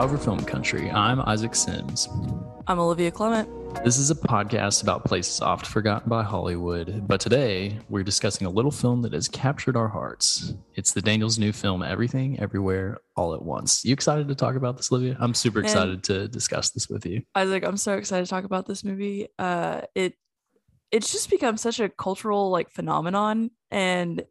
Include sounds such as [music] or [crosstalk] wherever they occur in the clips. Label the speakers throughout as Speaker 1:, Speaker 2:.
Speaker 1: Flyover Film Country. I'm Isaac Sims.
Speaker 2: I'm Olivia Clement.
Speaker 1: This is a podcast about places oft forgotten by Hollywood, but today we're discussing a little film that has captured our hearts. It's the Daniels' new film, Everything, Everywhere, All at Once. You excited to talk about this, Olivia? I'm super excited
Speaker 2: And-
Speaker 1: to discuss this with you.
Speaker 2: Isaac, I'm so excited to talk about this movie. Uh, it it's just become such a cultural like phenomenon, and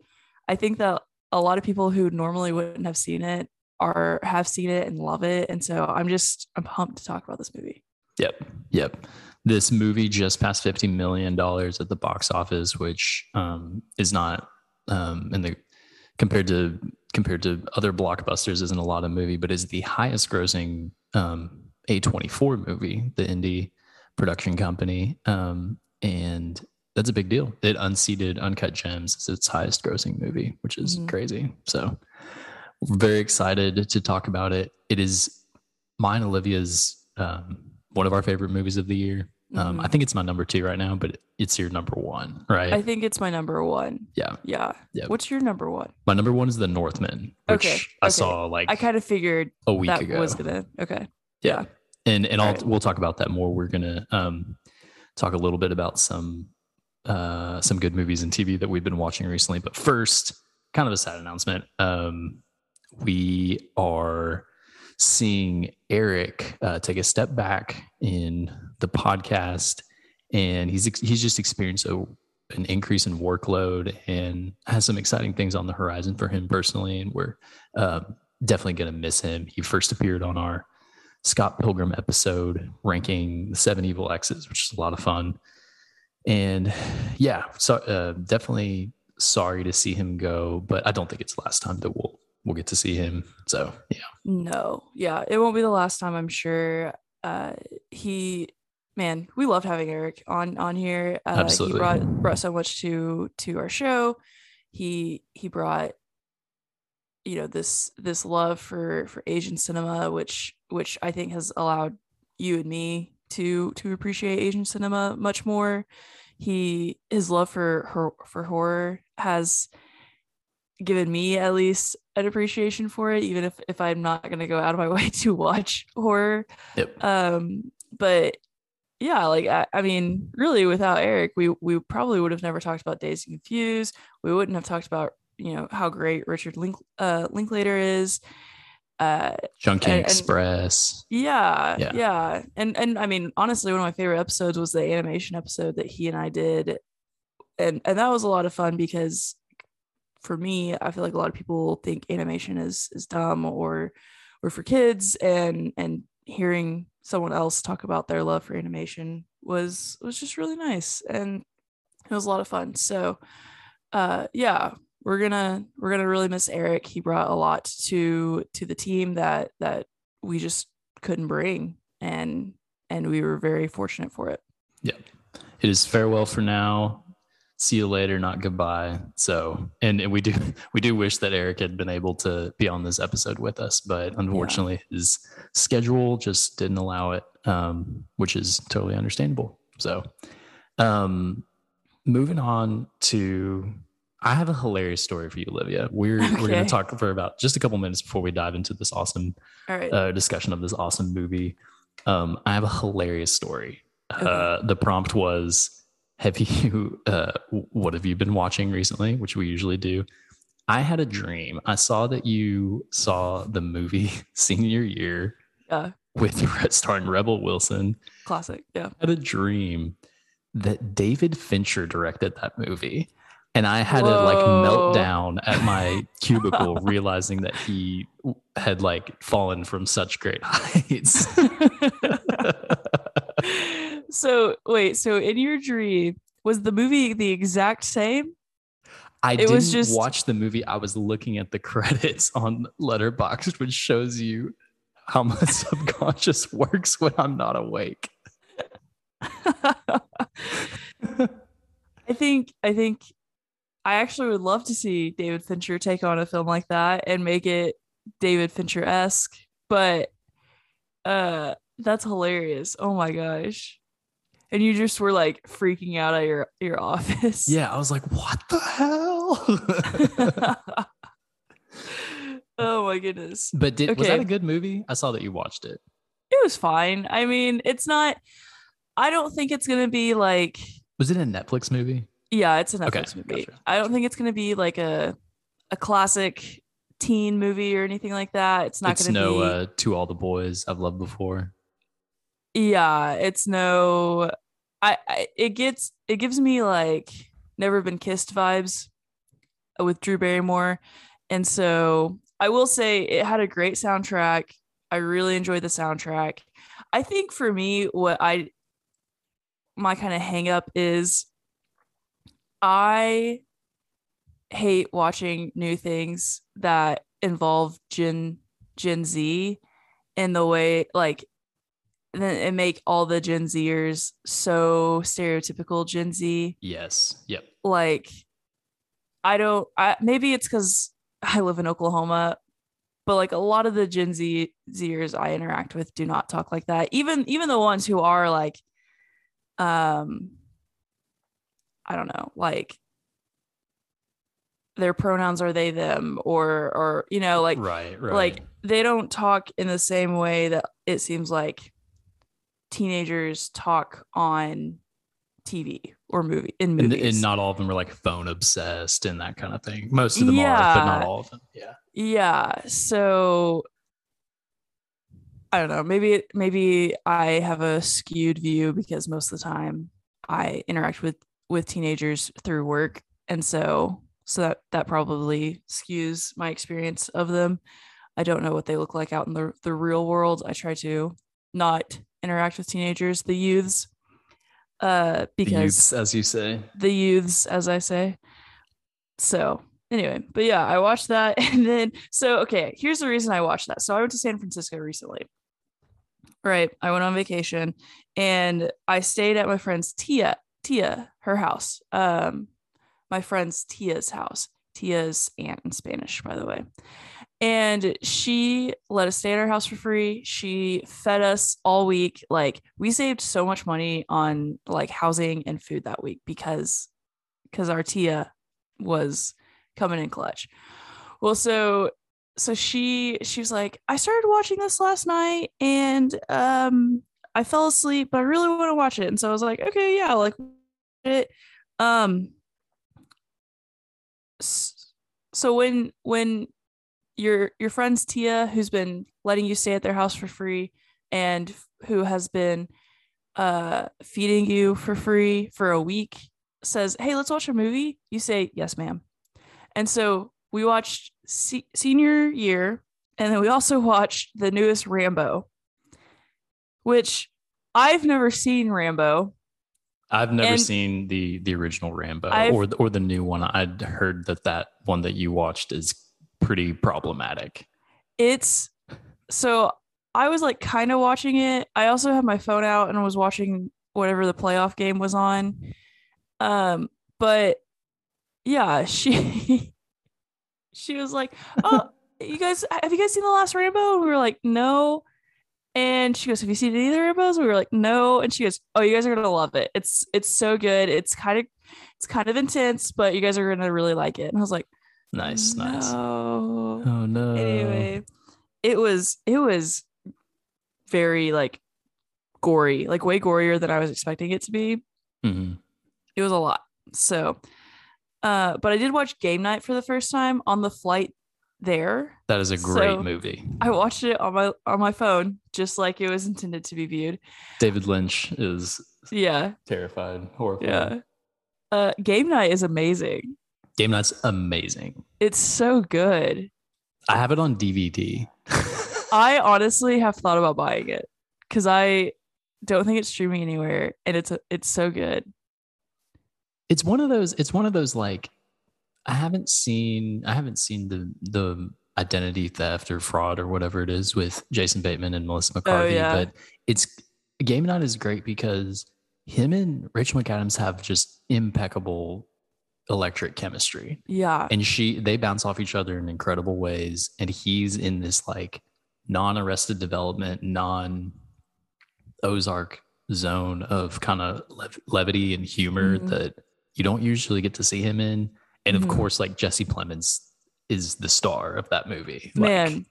Speaker 2: I think that a lot of people who normally wouldn't have seen it are have seen it and love it, and so I'm just I'm pumped to talk about this movie.
Speaker 1: Yep. Yep. This movie just passed $50 million at the box office, which um, is not um, in the compared to compared to other blockbusters isn't a lot of movie, but is the highest grossing um, A24 movie, the indie production company. Um, and that's a big deal. It unseated Uncut Gems as its highest grossing movie, which is
Speaker 2: Mhm.
Speaker 1: crazy. So very excited to talk about it. It is mine, Olivia's um, one of our favorite movies of the year. Um,
Speaker 2: Mhm.
Speaker 1: I think it's my number two right now, but it's your number one, right?
Speaker 2: I think it's my number one.
Speaker 1: yeah.
Speaker 2: Yeah.
Speaker 1: Yeah.
Speaker 2: What's your number one?
Speaker 1: My number one is The Northman, which
Speaker 2: Okay,
Speaker 1: I
Speaker 2: okay.
Speaker 1: saw like
Speaker 2: I kind of figured
Speaker 1: a week
Speaker 2: that
Speaker 1: ago.
Speaker 2: was gonna. Okay.
Speaker 1: yeah. And and I'll
Speaker 2: Alright.
Speaker 1: we'll talk about that more. We're gonna um talk a little bit about some uh some good movies and TV that we've been watching recently. But first, kind of a sad announcement. Um we are seeing Eric uh, take a step back in the podcast, and he's he's just experienced a, an increase in workload and has some exciting things on the horizon for him personally, and we're um, definitely going to miss him. He first appeared on our Scott Pilgrim episode, ranking the seven evil X's, which is a lot of fun. And yeah, so uh, definitely sorry to see him go, but I don't think it's the last time that we'll we'll get to see him. So yeah,
Speaker 2: No. Yeah. It won't be the last time. I'm sure. Uh, he, man, we loved having Eric on on here. Uh,
Speaker 1: Absolutely.
Speaker 2: He brought brought so much to to our show. He he brought you know this this love for for Asian cinema, which which I think has allowed you and me to to appreciate Asian cinema much more. He his love for her for horror has given me at least an appreciation for it, even if if I'm not gonna go out of my [laughs] way to watch horror.
Speaker 1: yep,
Speaker 2: Um, but yeah, like I, I mean, really, without Eric, we we probably would have never talked about Dazed and Confused. We wouldn't have talked about you know how great Richard Link uh Linklater is. Uh,
Speaker 1: Junkie
Speaker 2: and- and-
Speaker 1: Express.
Speaker 2: yeah,
Speaker 1: Yeah.
Speaker 2: yeah, and and I mean, honestly, one of my favorite episodes was the animation episode that he and I did, and and that was a lot of fun because for me, I feel like a lot of people think animation is is dumb or or for kids, and and hearing someone else talk about their love for animation was was just really nice, and it was a lot of fun. So, uh, yeah, we're gonna we're gonna really miss Eric. He brought a lot to to the team that that we just couldn't bring, and and we were very fortunate for it. Yeah.
Speaker 1: It is farewell for now. See you later, not goodbye. So, and, and we do [laughs] we do wish that Eric had been able to be on this episode with us, but unfortunately, his schedule just didn't allow it, um, which is totally understandable. So, um, moving on to, I have a hilarious story for you, Olivia. We're we're going to talk for about just a couple minutes before we dive into this awesome
Speaker 2: right.
Speaker 1: uh, discussion of this awesome movie. Um, I have a hilarious story.
Speaker 2: Okay.
Speaker 1: Uh, the prompt was, "Have [laughs] you? Uh, what have you been watching recently?" Which we usually do. I had a dream. I saw that you saw the movie [laughs] senior year
Speaker 2: yeah.
Speaker 1: with Red starring Rebel Wilson.
Speaker 2: Classic. Yeah.
Speaker 1: I had a dream that David Fincher directed that movie. And I had to like meltdown at my [laughs] cubicle, realizing that he had like fallen from such great heights.
Speaker 2: So wait. So in your dream, was the movie the exact same?
Speaker 1: I
Speaker 2: It
Speaker 1: didn't
Speaker 2: was just-
Speaker 1: watch the movie. I was looking at the [laughs] credits on Letterboxd, which shows you how my [laughs] subconscious works when I'm not awake.
Speaker 2: I think I think I actually would love to see David Fincher take on a film like that and make it David Fincher esque, but uh that's hilarious. Oh my gosh. And you just were like freaking out at your your office.
Speaker 1: Yeah, I was like, what the hell? [laughs]
Speaker 2: oh my goodness.
Speaker 1: But did was that a good movie? I saw that you watched it.
Speaker 2: It was fine. I mean, it's not I don't think it's gonna be like
Speaker 1: Was it a Netflix movie?
Speaker 2: yeah, it's a
Speaker 1: Okay,
Speaker 2: Netflix movie.
Speaker 1: gotcha,
Speaker 2: I don't think it's gonna be like a a classic teen movie or anything like that. It's not
Speaker 1: it's
Speaker 2: gonna
Speaker 1: no
Speaker 2: be
Speaker 1: uh, to all the boys I've loved before.
Speaker 2: Yeah it's no I, I it gets it gives me like never been kissed vibes with drew barrymore. And so i will say it had a great soundtrack. I really enjoyed the soundtrack. I think for me what i my kind of hang up is i hate watching new things that involve gen gen z in the way like and it make all the Gen Zers so stereotypical Gen Z.
Speaker 1: Yes. Yep.
Speaker 2: Like, I don't. I maybe it's because [laughs] I live in Oklahoma, but like a lot of the Gen Z Zers I interact with do not talk like that. Even even the ones who are like, um, I don't know, like their pronouns are they them or or you know like
Speaker 1: right. Right.
Speaker 2: like they don't talk in the same way that it seems like teenagers talk on TV or movie in
Speaker 1: and,
Speaker 2: movies.
Speaker 1: and not all of them are like phone obsessed and that kind of thing. Most of them are, but not
Speaker 2: Yeah.
Speaker 1: all of them. Yeah.
Speaker 2: yeah, so I don't know. Maybe maybe I have a skewed view because most of the time I interact with with teenagers through work, and so so that that probably skews my experience of them. I don't know what they look like out in the the real world. I try to not interact with teenagers, the youths, uh,
Speaker 1: The
Speaker 2: because
Speaker 1: youths, as you say.
Speaker 2: the youths, as I say. So anyway, but yeah, I watched that, [laughs] and then so okay, here's the reason I watched that. So I went to San Francisco recently. Right, I went on vacation, and I stayed at my friend's Tia, Tia, her house. Um, my friend's Tia's house. Tia's aunt in Spanish, by the way. And she let us stay at her house for free. She fed us all week. Like we saved so much money on like housing and food that week because because our Tia was coming in clutch. Well, so so she she was like, I started watching this last night and um I fell asleep, but I really want to watch it. And so I was like, okay, yeah, like it. Um so when when your your friend's Tia, who's been letting you stay at their house for free, and who has been uh feeding you for free for a week, says, "Hey, let's watch a movie." You say, "Yes, ma'am." And so we watched se- senior year, and then we also [laughs] watched the newest Rambo, which I've never seen Rambo.
Speaker 1: I've never
Speaker 2: And
Speaker 1: seen the the original Rambo
Speaker 2: I've-
Speaker 1: or the, or the new one. I'd heard that that one that you watched is pretty problematic.
Speaker 2: it's so I was like kind of watching it. I also had my phone out and was watching whatever the playoff game was on. Um, but yeah, she [laughs] she was like, "Oh, [laughs] you guys, have you guys seen the last Rambo?" And we were like, "No." And she goes, "Have you seen any of the Rambos?" We were like, "No." And she goes, "Oh, you guys are gonna love it. It's it's so good. It's kind of it's kind of intense, but you guys are gonna really like it." And I was like,
Speaker 1: Nice, nice. Oh no.
Speaker 2: Anyway, it was it was very like gory, like way gorier than I was expecting it to be.
Speaker 1: Mhm.
Speaker 2: It was a lot. So, uh, but I did watch Game Night for the first time on the flight there.
Speaker 1: That is a great
Speaker 2: So-
Speaker 1: movie.
Speaker 2: I watched it on my on my phone, just like it was intended to be viewed.
Speaker 1: David Lynch is
Speaker 2: Yeah,
Speaker 1: terrified, horrified.
Speaker 2: yeah. Uh, Game Night is amazing.
Speaker 1: Game Night's amazing.
Speaker 2: It's so good.
Speaker 1: I have it on DVD. [laughs]
Speaker 2: I honestly have thought about buying it because I don't think it's streaming anywhere, and it's it's so good.
Speaker 1: it's one of those it's one of those like i haven't seen i haven't seen the the identity theft or fraud or whatever it is with jason bateman and melissa oh, mccarthy
Speaker 2: yeah.
Speaker 1: but it's game night is great because him and rachel mcadams have just impeccable electric chemistry
Speaker 2: Yeah,
Speaker 1: and she they bounce off each other in incredible ways and he's in this like non-arrested development non ozark zone of kind of lev- levity and humor
Speaker 2: Mhm.
Speaker 1: that you don't usually get to see him in and of
Speaker 2: Mhm.
Speaker 1: course like jesse plemons is the star of that movie. Like,
Speaker 2: Man.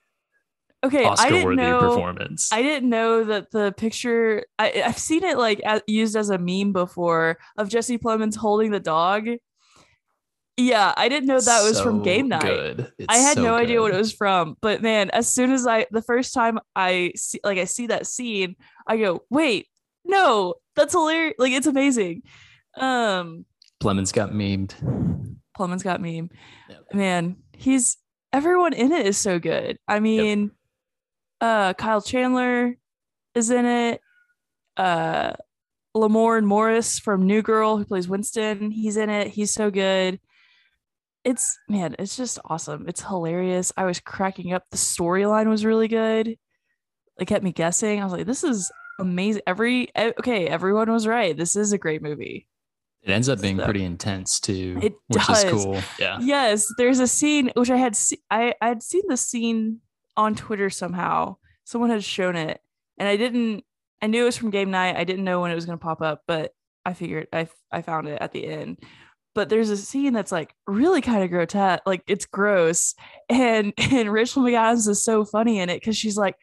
Speaker 2: Okay, I
Speaker 1: Oscar
Speaker 2: didn't
Speaker 1: worthy
Speaker 2: know.
Speaker 1: performance.
Speaker 2: I didn't know that the picture. I, I've seen it like used as a meme before of Jesse Plemons holding the dog. Yeah, I didn't know that was from game night.
Speaker 1: Good.
Speaker 2: I had
Speaker 1: so
Speaker 2: no idea what it was from, but man, as soon as I the first time I see like I see that scene, I go, "Wait, no, that's hilarious! Like it's amazing." Um,
Speaker 1: Plemons got memed.
Speaker 2: Plemons got meme.
Speaker 1: Yep.
Speaker 2: Man, he's everyone in it is so good. I mean, uh Kyle Chandler is in it. Uh Lamorne Morris from New Girl, who plays Winston, he's in it. He's so good. It's man, it's just awesome. It's hilarious. I was cracking up. The storyline was really good. It kept me guessing. I was like, this is amazing. Every okay, everyone was right. This is a great movie.
Speaker 1: It ends up being
Speaker 2: So-
Speaker 1: pretty intense too,
Speaker 2: It
Speaker 1: which
Speaker 2: does.
Speaker 1: is cool. Yeah.
Speaker 2: Yes, there's a scene which I had se- I I had seen the scene on Twitter somehow. Someone had shown it, and I didn't. I knew it was from game night. I didn't know when it was going to pop up, but I figured I I found it at the end. But there's a scene that's like really kind of grotesque, like it's gross, and [laughs] and Rachel McAdams is so funny in it because she's like,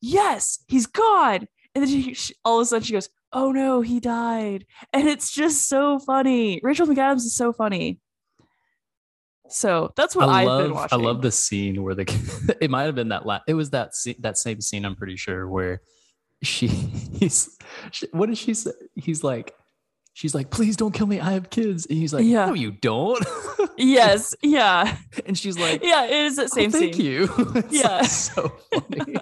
Speaker 2: "Yes, he's gone," and then she, she all of a sudden she goes, "Oh no, he died," and it's just so funny. Rachel McAdams is so funny. So that's what
Speaker 1: I
Speaker 2: I've
Speaker 1: love
Speaker 2: been watching.
Speaker 1: I love the scene where the [laughs] it might have been that la- it was that scene, that same scene I'm pretty sure where she [laughs] he's she, what does she say he's like she's like please don't kill me I have kids and he's like
Speaker 2: Yeah.
Speaker 1: no you don't [laughs]
Speaker 2: Yes, yeah,
Speaker 1: and she's like
Speaker 2: yeah. It is that
Speaker 1: "Oh,
Speaker 2: same
Speaker 1: thank
Speaker 2: scene.
Speaker 1: you [laughs] It's,
Speaker 2: Yeah.
Speaker 1: like, so funny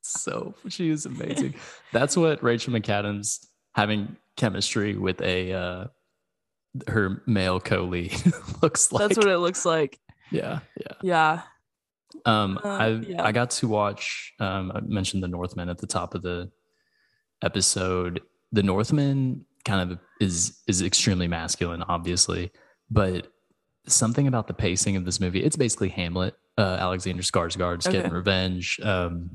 Speaker 1: so she is amazing that's what Rachel McAdams having chemistry with a uh her male co-lead [laughs] looks like
Speaker 2: That's what it looks like.
Speaker 1: yeah yeah
Speaker 2: Yeah.
Speaker 1: Um,
Speaker 2: Uh,
Speaker 1: I
Speaker 2: yeah.
Speaker 1: I got to watch. Um, I mentioned the Northman at the top of the episode. The Northman kind of is is extremely masculine, obviously, but something about the pacing of this movie. It's basically Hamlet. Uh, Alexander Skarsgård's
Speaker 2: Okay.
Speaker 1: getting revenge. Um,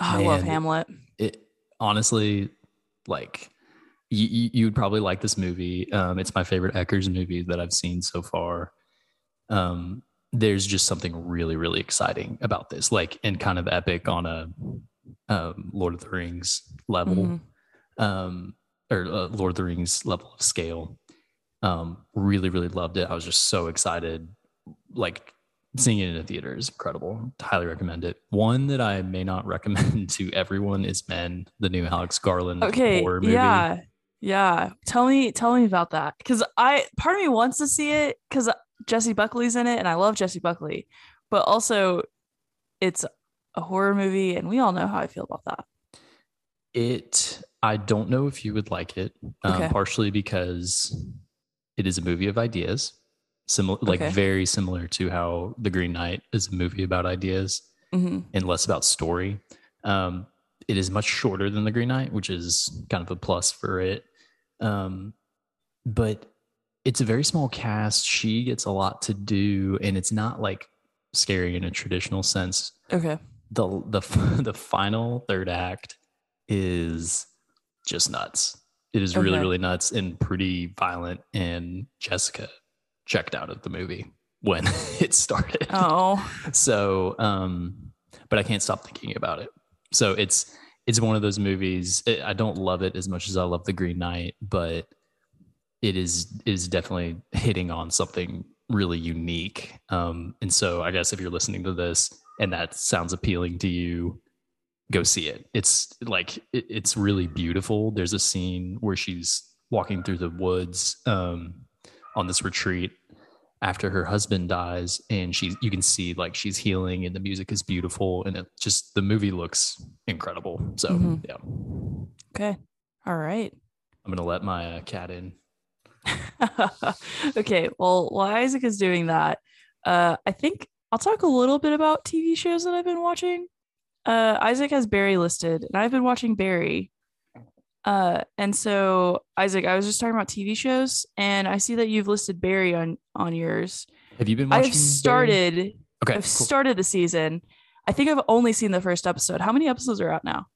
Speaker 2: Oh, I love Hamlet.
Speaker 1: it honestly, like you, you would probably like this movie. Um, it's my favorite Eggers movie that I've seen so far. Um, there's just something really really exciting about this, like and kind of epic on a um, Lord of the Rings level,
Speaker 2: Mhm.
Speaker 1: um, or uh, Lord of the Rings level of scale. Um, really really loved it. I was just so excited. Like seeing it in a theater is incredible. Highly recommend it. One that I may not [laughs] recommend to everyone is Men, the new Alex Garland
Speaker 2: Okay.
Speaker 1: horror movie.
Speaker 2: Yeah. Yeah. Tell me, tell me about that. Cause I part of me wants to see it because Jessie Buckley's in it and I love Jessie Buckley, but also it's a horror movie and we all know how I feel about that.
Speaker 1: It I don't know if you would like it, um,
Speaker 2: Okay.
Speaker 1: partially because it is a movie of ideas, similar like
Speaker 2: Okay.
Speaker 1: very similar to how The Green Knight is a movie about ideas
Speaker 2: hmm
Speaker 1: and less about story. Um, it is much shorter than The Green Knight, which is kind of a plus for it. Um, but it's a very small cast. She gets a lot to do, and it's not like scary in a traditional sense.
Speaker 2: Okay.
Speaker 1: the the [laughs] the final third act is just nuts. It is really
Speaker 2: Okay.
Speaker 1: really nuts and pretty violent. And Jessica checked out of the movie when [laughs] it started.
Speaker 2: Oh, [laughs]
Speaker 1: So, um, but I can't stop thinking about it. So it's it's one of those movies. I I don't love it as much as I love The Green Knight, but it is is definitely hitting on something really unique. Um, and so I guess if you're listening to this and that sounds appealing to you, go see it. It's like it, it's really beautiful. There's a scene where she's walking through the woods um, on this retreat after her husband dies and she's you can see like she's healing and the music is beautiful and it just the movie looks incredible so
Speaker 2: Mhm.
Speaker 1: yeah
Speaker 2: okay. All right.
Speaker 1: i'm gonna let my uh, cat in [laughs]
Speaker 2: okay. Well, while Isaac is doing that, uh, I think I'll talk a little bit about TV shows that I've been watching. Uh, Isaac has Barry listed, and I've been watching Barry. Uh, and so Isaac, I was just talking about TV shows, and I see that you've listed Barry on on yours.
Speaker 1: have you been watching
Speaker 2: I've started.
Speaker 1: Barry? okay
Speaker 2: I've
Speaker 1: cool.
Speaker 2: started the season. I think I've only seen the first episode. How many episodes are out now?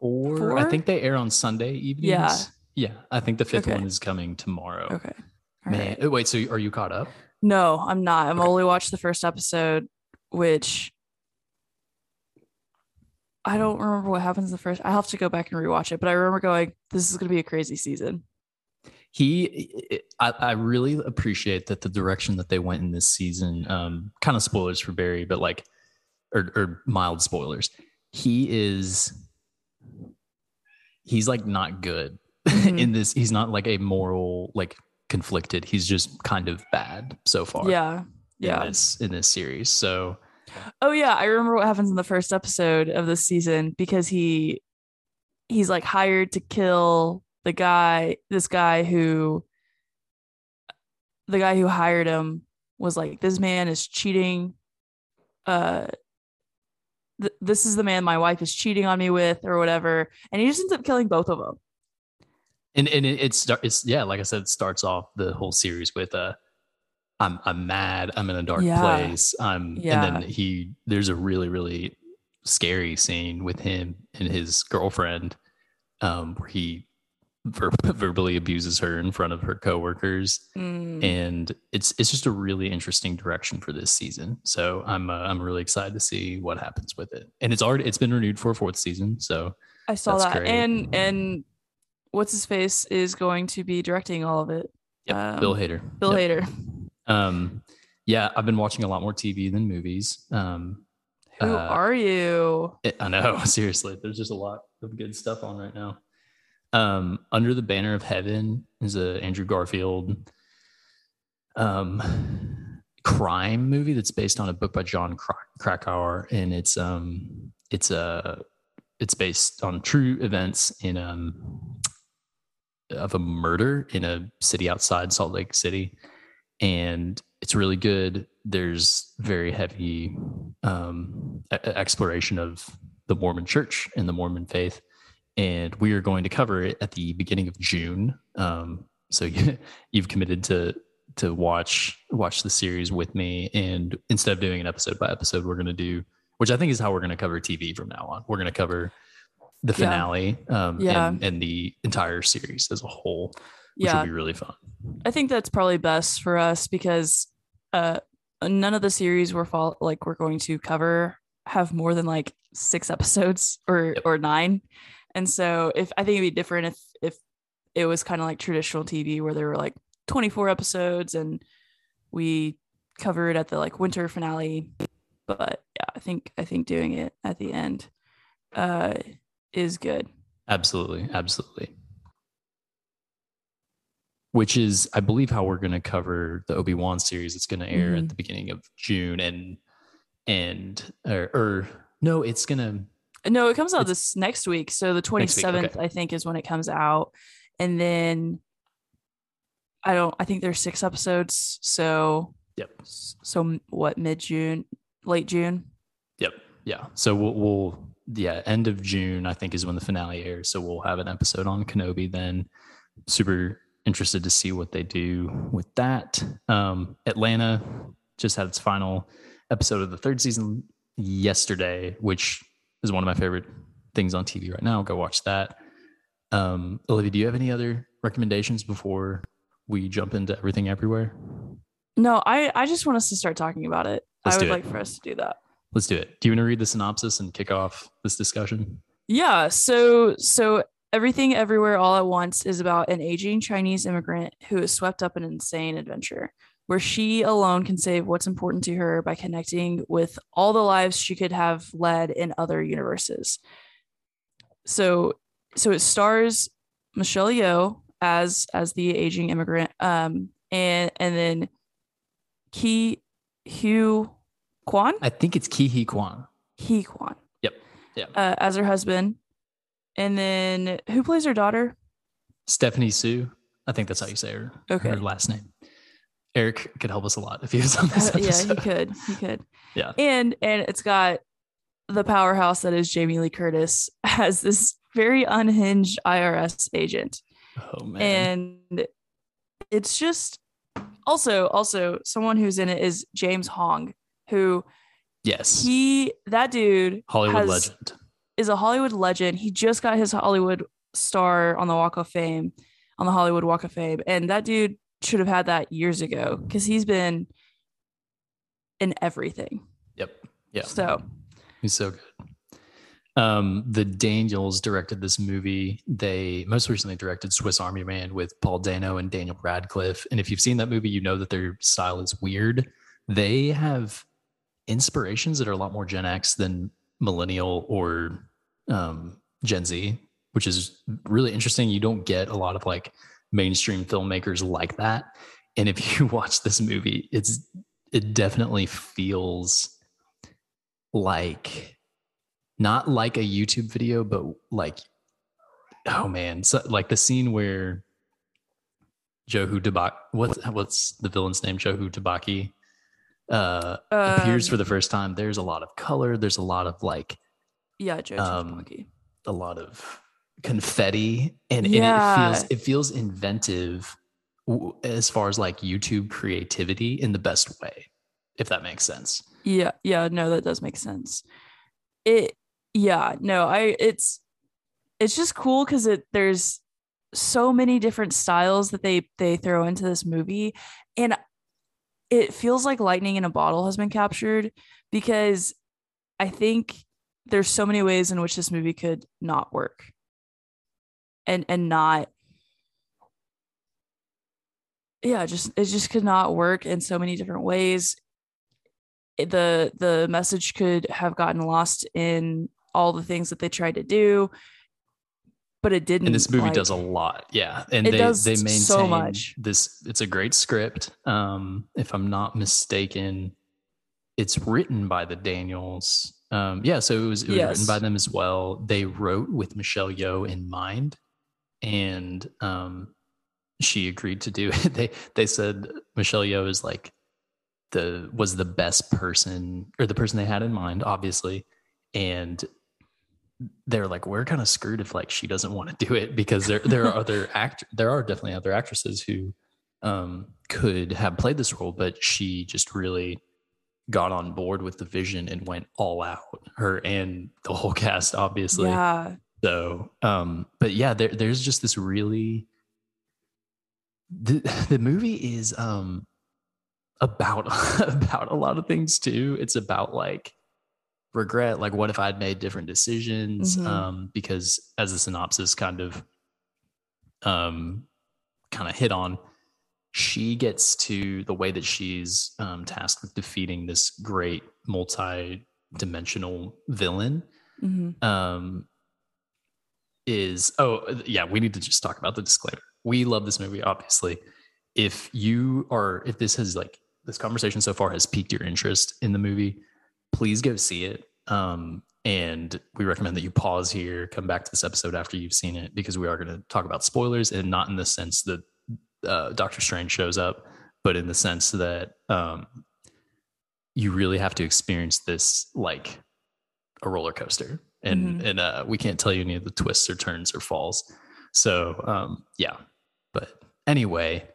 Speaker 1: four, i think they air on sunday evenings
Speaker 2: Yeah.
Speaker 1: yeah i think the fifth
Speaker 2: Okay.
Speaker 1: one is coming tomorrow
Speaker 2: Okay. All
Speaker 1: man
Speaker 2: right.
Speaker 1: wait so are you caught up
Speaker 2: No, I'm not. I'm
Speaker 1: Okay.
Speaker 2: only watched the first episode, which I don't remember what happens in the first. I have to go back and rewatch it, but I remember going, "This is going to be a crazy season."
Speaker 1: he I, I really appreciate that the direction that they went in this season um kind of spoilers for barry but like or, or mild spoilers he is he's like not good [laughs]
Speaker 2: Mhm.
Speaker 1: in this he's not like a moral like conflicted he's just kind of bad so far
Speaker 2: Yeah, yeah.
Speaker 1: in this in this series so
Speaker 2: Oh yeah, I remember what happens in the first episode of this season because he he's like hired to kill the guy this guy who the guy who hired him was like this man is cheating uh th- this is the man my wife is cheating on me with or whatever and he just ends up killing both of them
Speaker 1: and and it, it's it's yeah like i said it starts off the whole series with uh i'm i'm mad i'm in a dark
Speaker 2: Yeah.
Speaker 1: place i'm
Speaker 2: Yeah.
Speaker 1: and then he there's a really really scary scene with him and his girlfriend um where he ver- [laughs] verbally abuses her in front of her coworkers
Speaker 2: Mm.
Speaker 1: and it's it's just a really interesting direction for this season so i'm uh, i'm really excited to see what happens with it and it's already it's been renewed for a fourth season so
Speaker 2: I saw that.
Speaker 1: great.
Speaker 2: And and what's his face is going to be directing all of it.
Speaker 1: yep, bill
Speaker 2: Um,
Speaker 1: hader
Speaker 2: Bill
Speaker 1: Yep.
Speaker 2: Hader.
Speaker 1: Um, yeah, I've been watching a lot more TV than movies. Um,
Speaker 2: Who
Speaker 1: uh,
Speaker 2: are you?
Speaker 1: it- I know, [laughs] seriously, there's just a lot of good stuff on right now. Um, Under the Banner of Heaven is a Andrew Garfield um crime movie that's based on a book by Jon Krakauer, and it's um it's a it's based on true events in um of a murder in a city outside Salt Lake City, and it's really good. There's very heavy um, exploration of the Mormon Church and the Mormon faith, and we are going to cover it at the beginning of June. Um, so you, [laughs] you've committed to to watch watch the series with me, and instead of doing an episode by episode, we're going to do, which I think is how we're going to cover TV from now on. We're going to cover the
Speaker 2: Yeah.
Speaker 1: finale um,
Speaker 2: Yeah.
Speaker 1: and, and the entire series as a whole,
Speaker 2: Yeah,
Speaker 1: be really fun.
Speaker 2: I think that's probably best for us because uh none of the series we're fall like we're going to cover have more than like six episodes [laughs] or
Speaker 1: Yep.
Speaker 2: or nine. And so if I think it'd be different if if it was kind of like traditional TV where there were like 24 episodes and we cover it at the like winter finale. But yeah, I think I think doing it at the end uh is good.
Speaker 1: Absolutely, absolutely. Which is, I believe, how we're going to cover the Obi Wan series. It's going to air
Speaker 2: Mhm.
Speaker 1: at the beginning of June, and and or, or no, it's going to
Speaker 2: No, it comes out this next week. So the
Speaker 1: Next week, okay.
Speaker 2: 27th, I think, is when it comes out. And then I don't, I think there's six episodes. So,
Speaker 1: Yep.
Speaker 2: so what, mid June, late June?
Speaker 1: Yep. Yeah. So we'll, we'll yeah, end of June, I think, is when the finale airs. So we'll have an episode on Kenobi then. Super interested to see what they do with that. Um, Atlanta just had its final episode of the third season yesterday, which is one of my favorite things on TV right now. Go watch that. Um, Olivia, do you have any other recommendations before we jump into everything everywhere?
Speaker 2: No, I, I just want us to start talking about it.
Speaker 1: Let's
Speaker 2: I would
Speaker 1: it.
Speaker 2: like for us to do that.
Speaker 1: Let's do it. Do you want to read the synopsis and kick off this discussion?
Speaker 2: Yeah. So, so everything everywhere all at once is about an aging Chinese immigrant who is swept up in an insane adventure where she alone can save what's important to her by connecting with all the lives she could have led in other universes. So, so it stars Michelle Yeoh as as the aging immigrant, um, and and then Ke Huy Quan,
Speaker 1: I think it's Ki Hee Kwan.
Speaker 2: He Kwan,
Speaker 1: Yep. Yeah.
Speaker 2: uh, as her husband, and then who plays her daughter?
Speaker 1: Stephanie Hsu. I think that's how you say her,
Speaker 2: Okay.
Speaker 1: her last name. Eric could help us a lot if he was on this
Speaker 2: Uh, yeah, he could, he could,
Speaker 1: Yeah.
Speaker 2: and and it's got the powerhouse that is Jamie Lee Curtis [laughs] as this very unhinged IRS agent.
Speaker 1: Oh man.
Speaker 2: and it's just also also someone who's in it is James Hong who
Speaker 1: yes.
Speaker 2: he that dude
Speaker 1: Hollywood
Speaker 2: has-
Speaker 1: legend.
Speaker 2: Is a Hollywood legend he just got his Hollywood star on the Walk of Fame on the Hollywood Walk of Fame and that dude should have had that years ago because he's been in everything.
Speaker 1: Yep. Yeah.
Speaker 2: So
Speaker 1: He's so good. Um, the Daniels directed this movie. They most recently directed Swiss Army Man with Paul Dano and Daniel Radcliffe. And if you've seen that movie, you know that their style is weird. They have inspirations that are a lot more Gen X than millennial or um, Gen Z, which is really interesting. You don't get a lot of like mainstream filmmakers like that. And if [laughs] you watch this movie, it's it definitely feels like not like a YouTube video, but like oh man, so like the scene where Jobu Tupaki, what's what's the villain's name? Jobu Tupaki uh, appears for
Speaker 2: Um,
Speaker 1: the first time. There's a lot of color. There's a lot of like
Speaker 2: yeah, Joe
Speaker 1: Um, a lot of confetti and, and it feels it feels inventive as far as like YouTube creativity in the best way, if that makes sense.
Speaker 2: Yeah, yeah, no, that does make sense. It yeah, no, I it's it's just cool because it there's so many different styles that they they throw into this movie and it feels like lightning in a bottle has been captured because I think there's so many ways in which this movie could not work and and not yeah just it just could not work in so many different ways the the message could have gotten lost in all the things that they tried to do but it didn't
Speaker 1: And this movie
Speaker 2: like-
Speaker 1: does a lot. Yeah. And
Speaker 2: It
Speaker 1: they
Speaker 2: does
Speaker 1: they maintain
Speaker 2: so much.
Speaker 1: this it's a great script. Um, if I'm not mistaken, it's written by the Daniels. Um, yeah, so it was it was written by them as well. They wrote with Michelle Yeoh in mind, and um, she agreed to do [laughs] it. They they said Michelle Yeoh is like the was the best person or the person they had in mind, obviously, and they're like we're kind of screwed if like she doesn't want to do it because there there are other [laughs] act there are definitely other actresses who um could have played this role but she just really got on board with the vision and went all out her and the whole [laughs] cast obviously.
Speaker 2: Yeah.
Speaker 1: So um but yeah there, there's just this really the, [laughs] the movie is um about [laughs] about a lot of things too. It's about like regret like what if i'd made different decisions
Speaker 2: Mhm.
Speaker 1: um because as the synopsis kind of um kind of hit on she gets to the way that she's um tasked with defeating this great multi-dimensional villain
Speaker 2: Mhm.
Speaker 1: um is oh yeah we need to just talk about the disclaimer. We love this movie obviously. If you are if this has like this conversation so far has piqued your interest in the movie please go see it. Um and we recommend that you pause here come back to this episode after you've seen it because we are going to talk about spoilers and not in the sense that uh, doctor strange shows up but in the sense that um you really have to experience this like a roller coaster. And
Speaker 2: Mhm.
Speaker 1: and uh we can't tell you any of the twists or turns or falls. So um yeah. But anyway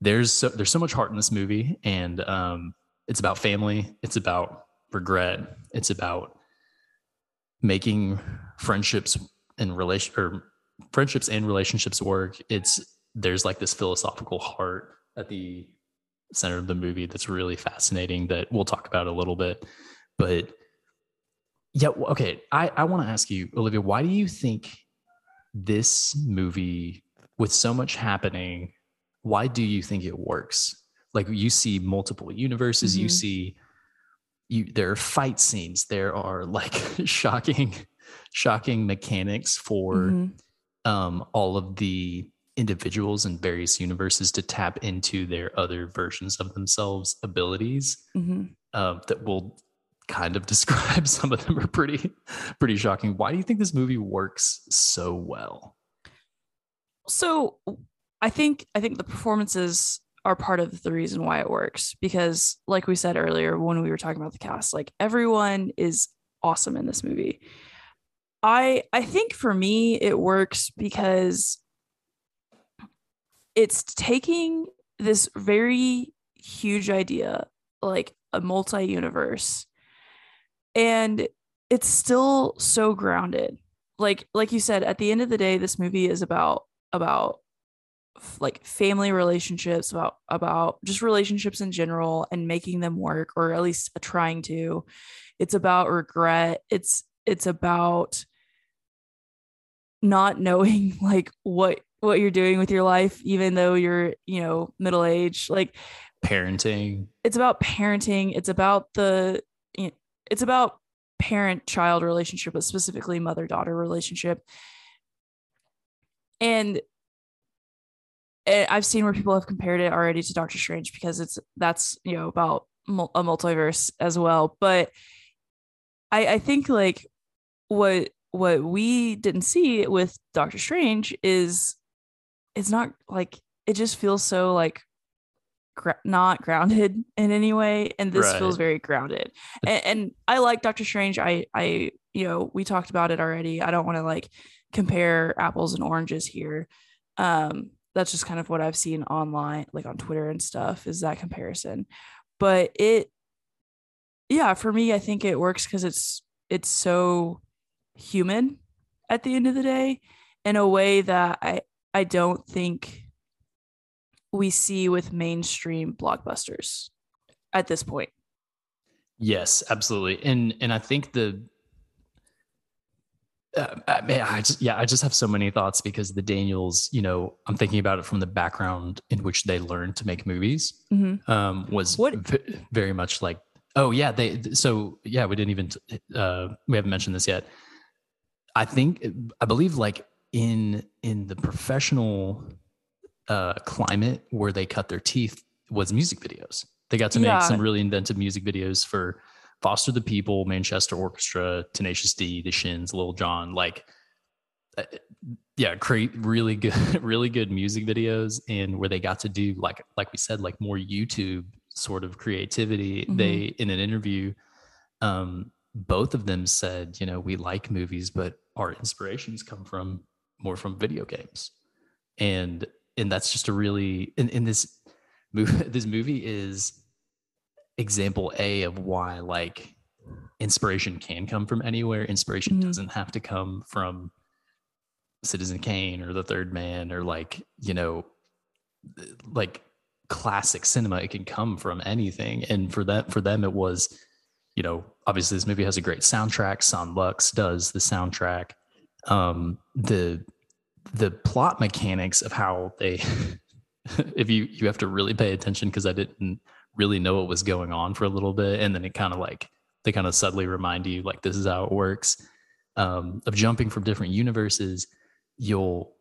Speaker 1: there's so there's so much heart in this movie. And um it's about family. It's about regret. It's about making friendships and relation or friendships and relationships work. It's there's like this philosophical heart at the center of the movie that's really fascinating that we'll talk about a little bit but yeah okay i i want to ask you olivia why do you think this movie with so much happening why do you think it works like you see multiple universes you
Speaker 2: Mhm.
Speaker 1: see you there are fight scenes there are like [laughs] shocking shocking mechanics for
Speaker 2: Mhm.
Speaker 1: um, all of the individuals in various universes to tap into their other versions of themselves abilities
Speaker 2: Mhm.
Speaker 1: uh, that will kind of [laughs] describe some of them are pretty pretty shocking. Why do you think this movie works so well?
Speaker 2: So i think i think the performances are part of the reason why it works because like we said earlier when we were talking about the cast like everyone is awesome in this movie. I i think for me it works because it's taking this very huge idea like a multi-universe and it's still so grounded. Like like you said at the end of the day this movie is about about like family relationships about about just relationships in general and making them work or at least trying to. It's about regret. It's it's about not knowing [laughs] like what what you're doing with your life even though you're you know middle age like
Speaker 1: parenting.
Speaker 2: it's about parenting. It's about the you know, it's about parent child relationship but specifically mother daughter relationship. And eh, I've seen where people have compared it already to Doctor Strange because it's that's you know about a multiverse as well. But I I think like what what we didn't see with Doctor Strange is it's not like it just feels so like gra- not grounded [laughs] in any way and this right. feels very grounded and, and, i like doctor strange i i you know we talked about it already i don't want to like compare apples and oranges here um that's just kind of what I've seen online, like on Twitter and stuff, is that comparison. But it, yeah, for me, I think it works because it's it's so human at the end of the day in a way that I I don't think we see with mainstream blockbusters at this point.
Speaker 1: Yes, absolutely. And and I think the uh, uh, man, I just yeah, I just have so many thoughts because the Daniels, you know, I'm thinking about it from the background in which they learned to make movies. Mm-hmm. Um, was what? V- very much like, oh yeah, they. So yeah, we didn't even uh, we haven't mentioned this yet. I think I believe like in in the professional uh, climate where they cut their teeth was music videos. They got to make yeah. some really inventive music videos for Foster the People, Manchester Orchestra, Tenacious D, The Shins, Lil Jon, like uh, yeah, create really good, [laughs] really good music videos and where they got to do like like we said, like more YouTube sort of creativity. Mm-hmm. They in an interview, um, both of them said, you know, we like movies, but our inspirations come from more from video games. And and that's just a really in, in this movie [laughs] this movie is example A of why like inspiration can come from anywhere. Inspiration mm-hmm. doesn't have to come from Citizen Kane or The Third Man or like, you know, like classic cinema. It can come from anything. And for that, for them, it was, you know, obviously this movie has a great soundtrack. Son Lux does the soundtrack. Um, the the plot mechanics of how they [laughs] if you you have to really pay attention because I didn't really know what was going on for a little bit and then it kind of like they kind of subtly remind you like this is how it works um, of jumping from different universes you'll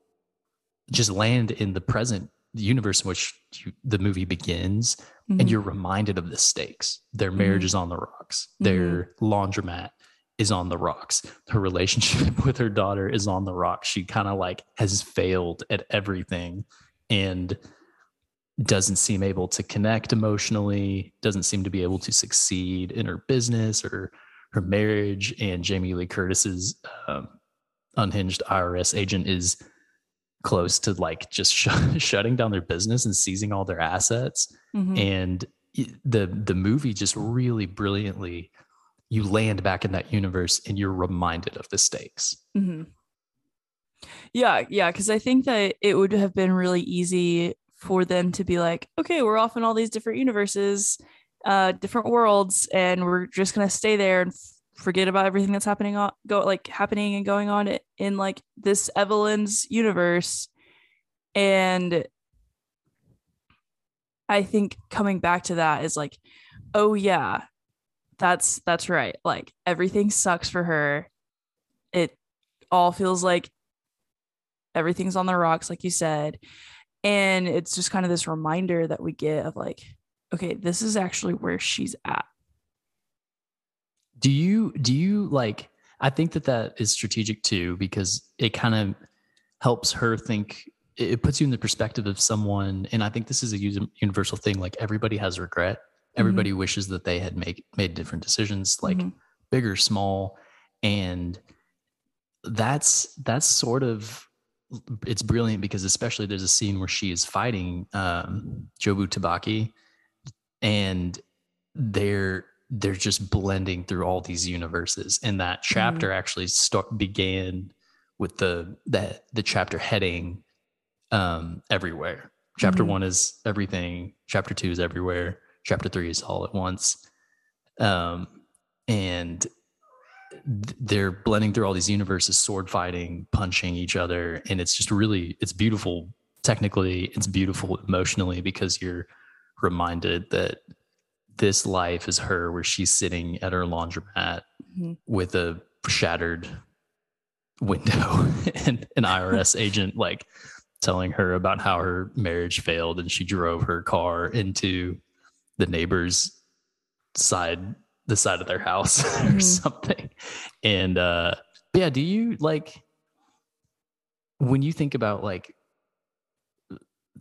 Speaker 1: just land in the present universe in which you, the movie begins mm-hmm. and you're reminded of the stakes their marriage mm-hmm. is on the rocks their mm-hmm. laundromat is on the rocks her relationship [laughs] with her daughter is on the rocks she kind of like has failed at everything and doesn't seem able to connect emotionally, doesn't seem to be able to succeed in her business or her marriage. And Jamie Lee Curtis's um, unhinged IRS agent is close to like just sh- [laughs] shutting down their business and seizing all their assets. Mm-hmm. And the the movie just really brilliantly you land back in that universe and you're reminded of the stakes.
Speaker 2: Mm-hmm. Yeah, yeah, because I think that it would have been really easy for them to be like, okay, we're off in all these different universes, uh, different worlds, and we're just gonna stay there and f- forget about everything that's happening on go like happening and going on in, in like this Evelyn's universe. And I think coming back to that is like, oh yeah, that's that's right. Like everything sucks for her. It all feels like everything's on the rocks, like you said and it's just kind of this reminder that we get of like okay this is actually where she's at
Speaker 1: do you do you like i think that that is strategic too because it kind of helps her think it puts you in the perspective of someone and i think this is a universal thing like everybody has regret. Everybody mm-hmm. wishes that they had make made different decisions like mm-hmm. big or small and that's that's sort of it's brilliant because especially there's a scene where she is fighting um, Jobu Tupaki, and they're they're just blending through all these universes. And that mm-hmm. chapter mm. actually start began with the that the chapter heading um, everywhere. Chapter
Speaker 2: Mhm.
Speaker 1: one is everything. Chapter two is everywhere. Chapter three is all at once. Um, and th- they're blending through all these universes, sword fighting, punching each other, and it's just really it's beautiful. Technically, it's beautiful emotionally because you're reminded that this life is her, where she's sitting at her laundromat
Speaker 2: Mhm.
Speaker 1: with a shattered window [laughs] and an IRS [laughs] agent like telling her about how her marriage failed and she drove her car into the neighbor's side the side of their house [laughs] or
Speaker 2: Mhm.
Speaker 1: something and uh yeah do you like when you think about like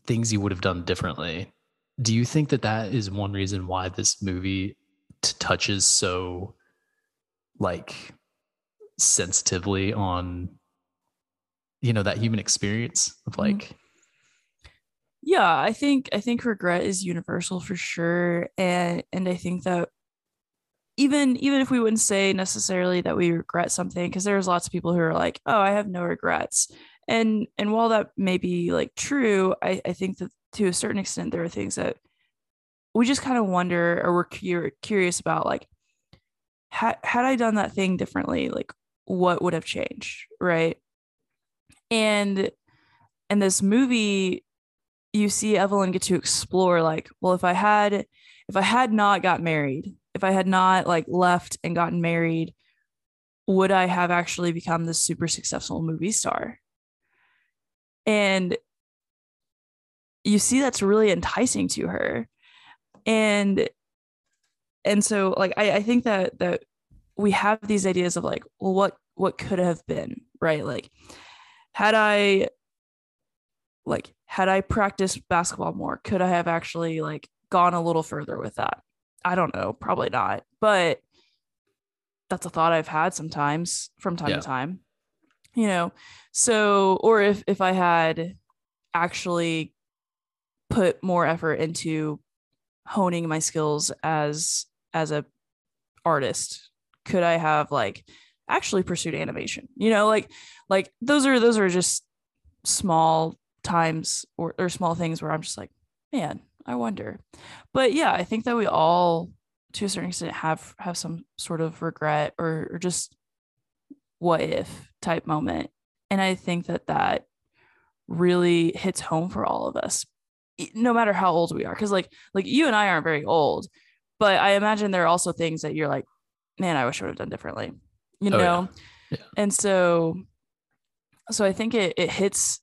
Speaker 1: things you would have done differently do you think that that is one reason why this movie t- touches so like sensitively on you know that human experience of
Speaker 2: Mhm.
Speaker 1: like
Speaker 2: yeah i think i think regret is universal for sure and and i think that even even if we wouldn't say necessarily that we regret something because there's lots of people who are like oh i have no regrets. And and while that may be like true i i think that to a certain extent there are things that we just kind of wonder or we're cur- curious about like had had i done that thing differently like what would have changed right? And and this movie you see Evelyn get to explore like, well, if I had if I had not got married, if I had not like left and gotten married, would I have actually become this super successful movie star? And you see that's really enticing to her. And and so like I, I think that that we have these ideas of like, well, what what could have been, right? Like had I like had I practiced basketball more, could I have actually like gone a little further with that? I don't know, probably not. But that's a thought I've had sometimes from time
Speaker 1: Yeah.
Speaker 2: to time. You know, so or if if I had actually put more effort into honing my skills as as a artist, could I have like actually pursued animation? You know, like like those are those are just small times or, or small things where I'm just like, man, I wonder. But yeah, I think that we all to a certain extent have have some sort of regret or, or just what if type moment. And I think that that really hits home for all of us no matter how old we are because like like you and I aren't very old but I imagine there are also things that you're like man I wish I would have done differently you
Speaker 1: Oh, yeah.
Speaker 2: know
Speaker 1: Yeah.
Speaker 2: and so so I think it it hits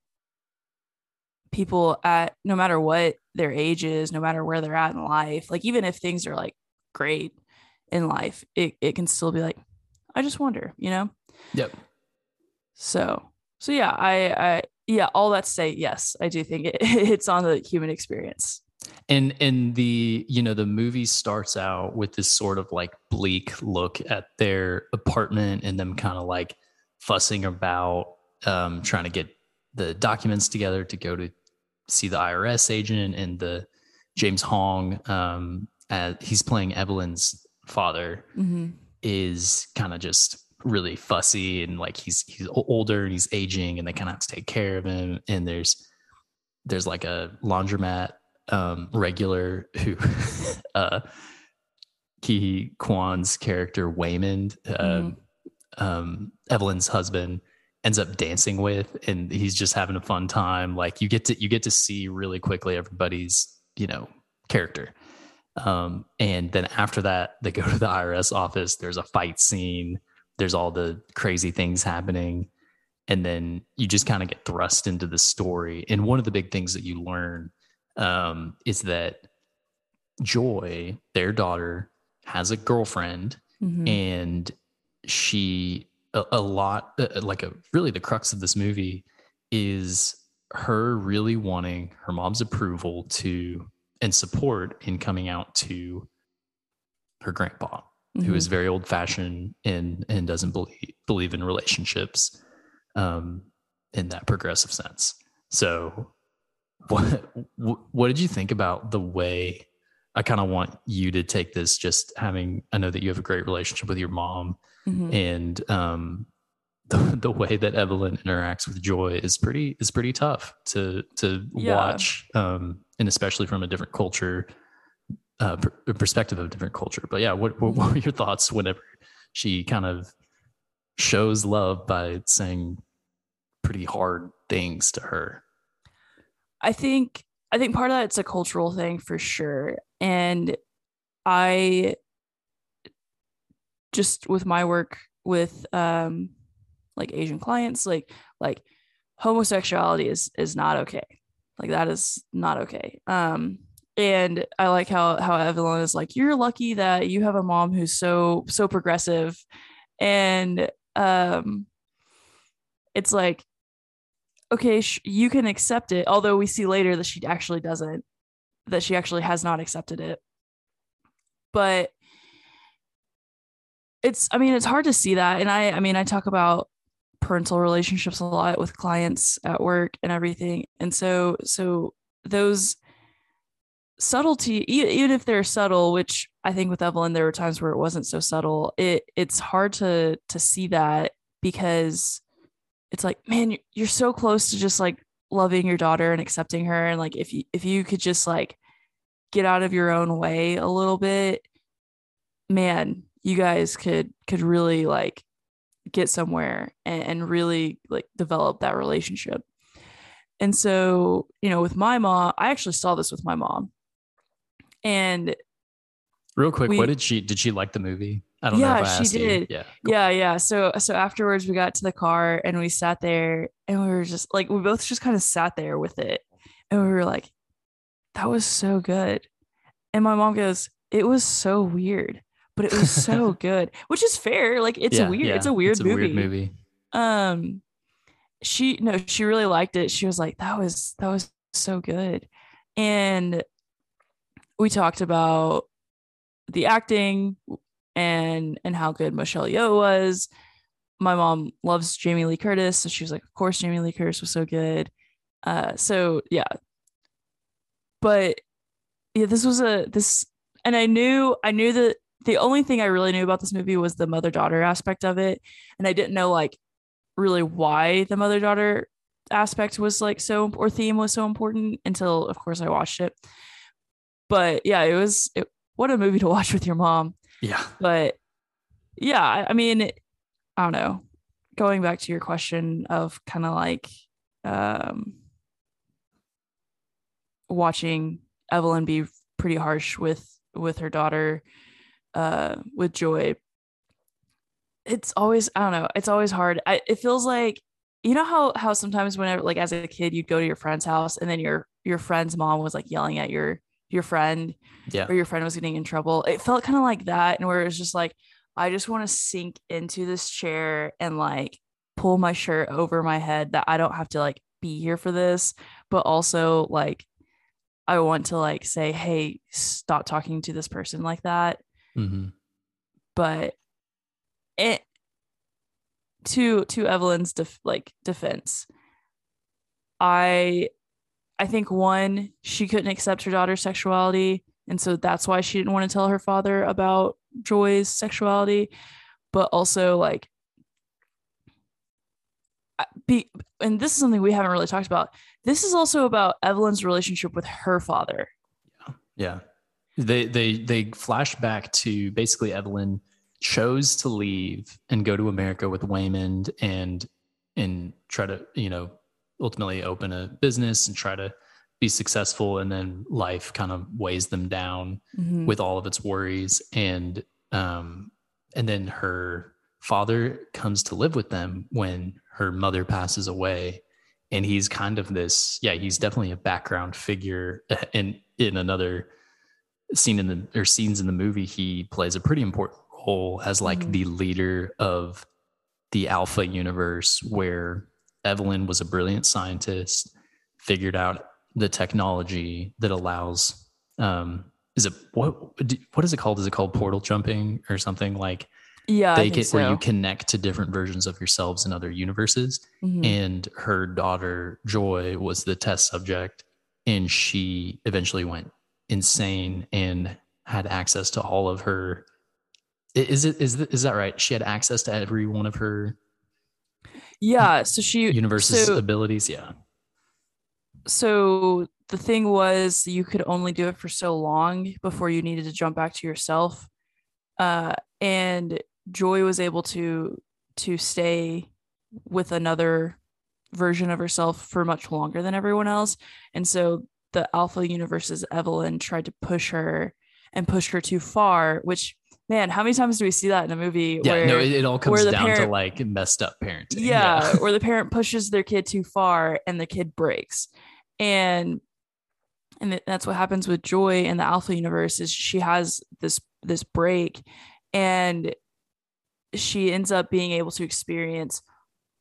Speaker 2: people at no matter what their age is, no matter where they're at in life, like even if things are like great in life, it, it can still be like, I just wonder, you know?
Speaker 1: yep
Speaker 2: So so yeah, I I yeah, all that to say, yes, I do think it, [laughs] it's on the human experience.
Speaker 1: and and the you know the movie starts out with this sort of like bleak look at their apartment and them kind of like fussing about um trying to get the documents together to go to see the IRS agent and the James Hong um as he's playing Evelyn's father
Speaker 2: Mm-hmm.
Speaker 1: is kind of just really fussy and like he's he's older and he's aging and they kind of have to take care of him. And there's there's like a laundromat um regular who [laughs] uh Ke Quan's character Waymond um, um Evelyn's husband ends up dancing with and he's just having a fun time like you get to you get to see really quickly everybody's you know character um, and then after that, they go to the IRS office. There's a fight scene. There's all the crazy things happening. And then you just kind of get thrust into the story. And one of the big things that you learn um, is that Joy, their daughter, has a girlfriend
Speaker 2: Mm-hmm.
Speaker 1: and she a, a lot uh, like a really the crux of this movie is her really wanting her mom's approval to and support in coming out to her grandpa
Speaker 2: Mm-hmm.
Speaker 1: who is very old fashioned and and doesn't believe believe in relationships um in that progressive sense so [laughs] what what did you think about the way I kind of want you to take this just having I know that you have a great relationship with your mom
Speaker 2: Mhm.
Speaker 1: and um the, the way that Evelyn interacts with Joy is pretty is pretty tough to to
Speaker 2: Yeah.
Speaker 1: watch, um, and especially from a different culture, uh, per- perspective of a different culture. But yeah, what, what what were your thoughts whenever she kind of shows love by saying pretty hard things to her?
Speaker 2: I think I think part of that it's a cultural thing for sure. And I just with my work with um like Asian clients, like like homosexuality is is not okay. Like that is not okay. Um and I like how how Evelyn is like, you're lucky that you have a mom who's so so progressive. And um it's like okay, sh- you can accept it. Although we see later that she actually doesn't, that she actually has not accepted it. But it's, I mean, it's hard to see that. And I, I mean, I talk about parental relationships a lot with clients at work and everything. And so, so those subtlety, even if they're subtle, which I think with Evelyn, there were times where it wasn't so subtle. It, it's hard to, to see that because it's like man you- you're so close to just like loving your daughter and accepting her and like if you if you could just like get out of your own way a little bit man you guys could could really like get somewhere and, and really like develop that relationship and so you know with my mom i actually saw this with my mom and
Speaker 1: Real quick,
Speaker 2: We-
Speaker 1: what did she did she like the movie? I don't know
Speaker 2: Yeah,
Speaker 1: I
Speaker 2: she
Speaker 1: asked you.
Speaker 2: did.
Speaker 1: Yeah,
Speaker 2: yeah yeah. So so afterwards we got to the car and we sat there and we were just like we both just kind of sat there with it and we were like that was so good. And my mom goes it was so weird but it was so [laughs] good which is fair like it's
Speaker 1: Yeah,
Speaker 2: a weird it's a weird movie.
Speaker 1: weird movie.
Speaker 2: um she no she really liked it. She was like that was that was so good. And we talked about the acting and and how good Michelle Yeoh was my mom loves Jamie Lee Curtis so she was like of course Jamie Lee Curtis was so good uh so yeah but yeah this was a this and I knew I knew that the only thing I really knew about this movie was the mother daughter aspect of it and I didn't know like really why the mother daughter aspect was like so or theme was so important until of course I watched it. But yeah, it was it, what a movie to watch with your mom.
Speaker 1: Yeah,
Speaker 2: But yeah, I, mean, I don't know. Going back to your question of kind of like um watching Evelyn be pretty harsh with with her daughter uh with Joy it's always I don't know. It's always hard. I, it feels like you know how how sometimes whenever like as a kid you'd go to your friend's house and then your your friend's mom was like yelling at your your friend
Speaker 1: yeah,
Speaker 2: or your friend was getting in trouble. It felt kind of like that, and where it was just like I just want to sink into this chair and like pull my shirt over my head that I don't have to like be here for this, but also like I want to like say, hey, stop talking to this person like that.
Speaker 1: Hmm
Speaker 2: but it to to Evelyn's def, like defense I I think one she couldn't accept her daughter's sexuality and so that's why she didn't want to tell her father about Joy's sexuality but also like be and this is something we haven't really talked about this is also about Evelyn's relationship with her father
Speaker 1: Yeah. yeah. They they they flash back to basically Evelyn chose to leave and go to America with Waymond and and try to you know ultimately open a business and try to be successful and then life kind of weighs them down
Speaker 2: Mhm.
Speaker 1: with all of its worries and um and then her father comes to live with them when her mother passes away and he's kind of this yeah he's definitely a background figure [laughs] in in another scene in the or scenes in the movie he plays a pretty important role as like
Speaker 2: Mhm.
Speaker 1: the leader of the alpha universe where evelyn was a brilliant scientist figured out the technology that allows um is it what what is it called? Is it called portal jumping or something? Like
Speaker 2: yeah
Speaker 1: they get where you connect to different versions of yourselves in other universes.
Speaker 2: Mhm.
Speaker 1: and her daughter joy was the test subject and she eventually went insane and had access to all of her is it is, is that right? She had access to every one of her
Speaker 2: yeah. So she
Speaker 1: universe's
Speaker 2: so,
Speaker 1: abilities. Yeah.
Speaker 2: So the thing was, you could only do it for so long before you needed to jump back to yourself. Uh, and Joy was able to to stay with another version of herself for much longer than everyone else. And so the Alpha Universe's Evelyn tried to push her and push her too far, which man, how many times do we see that in a movie?
Speaker 1: Yeah,
Speaker 2: where,
Speaker 1: no, it, it all comes down
Speaker 2: parent,
Speaker 1: to like messed up parenting.
Speaker 2: Yeah,
Speaker 1: yeah. [laughs]
Speaker 2: where the parent pushes their kid too far and the kid breaks. And and that's what happens with Joy in the Alpha universe is she has this this break and she ends up being able to experience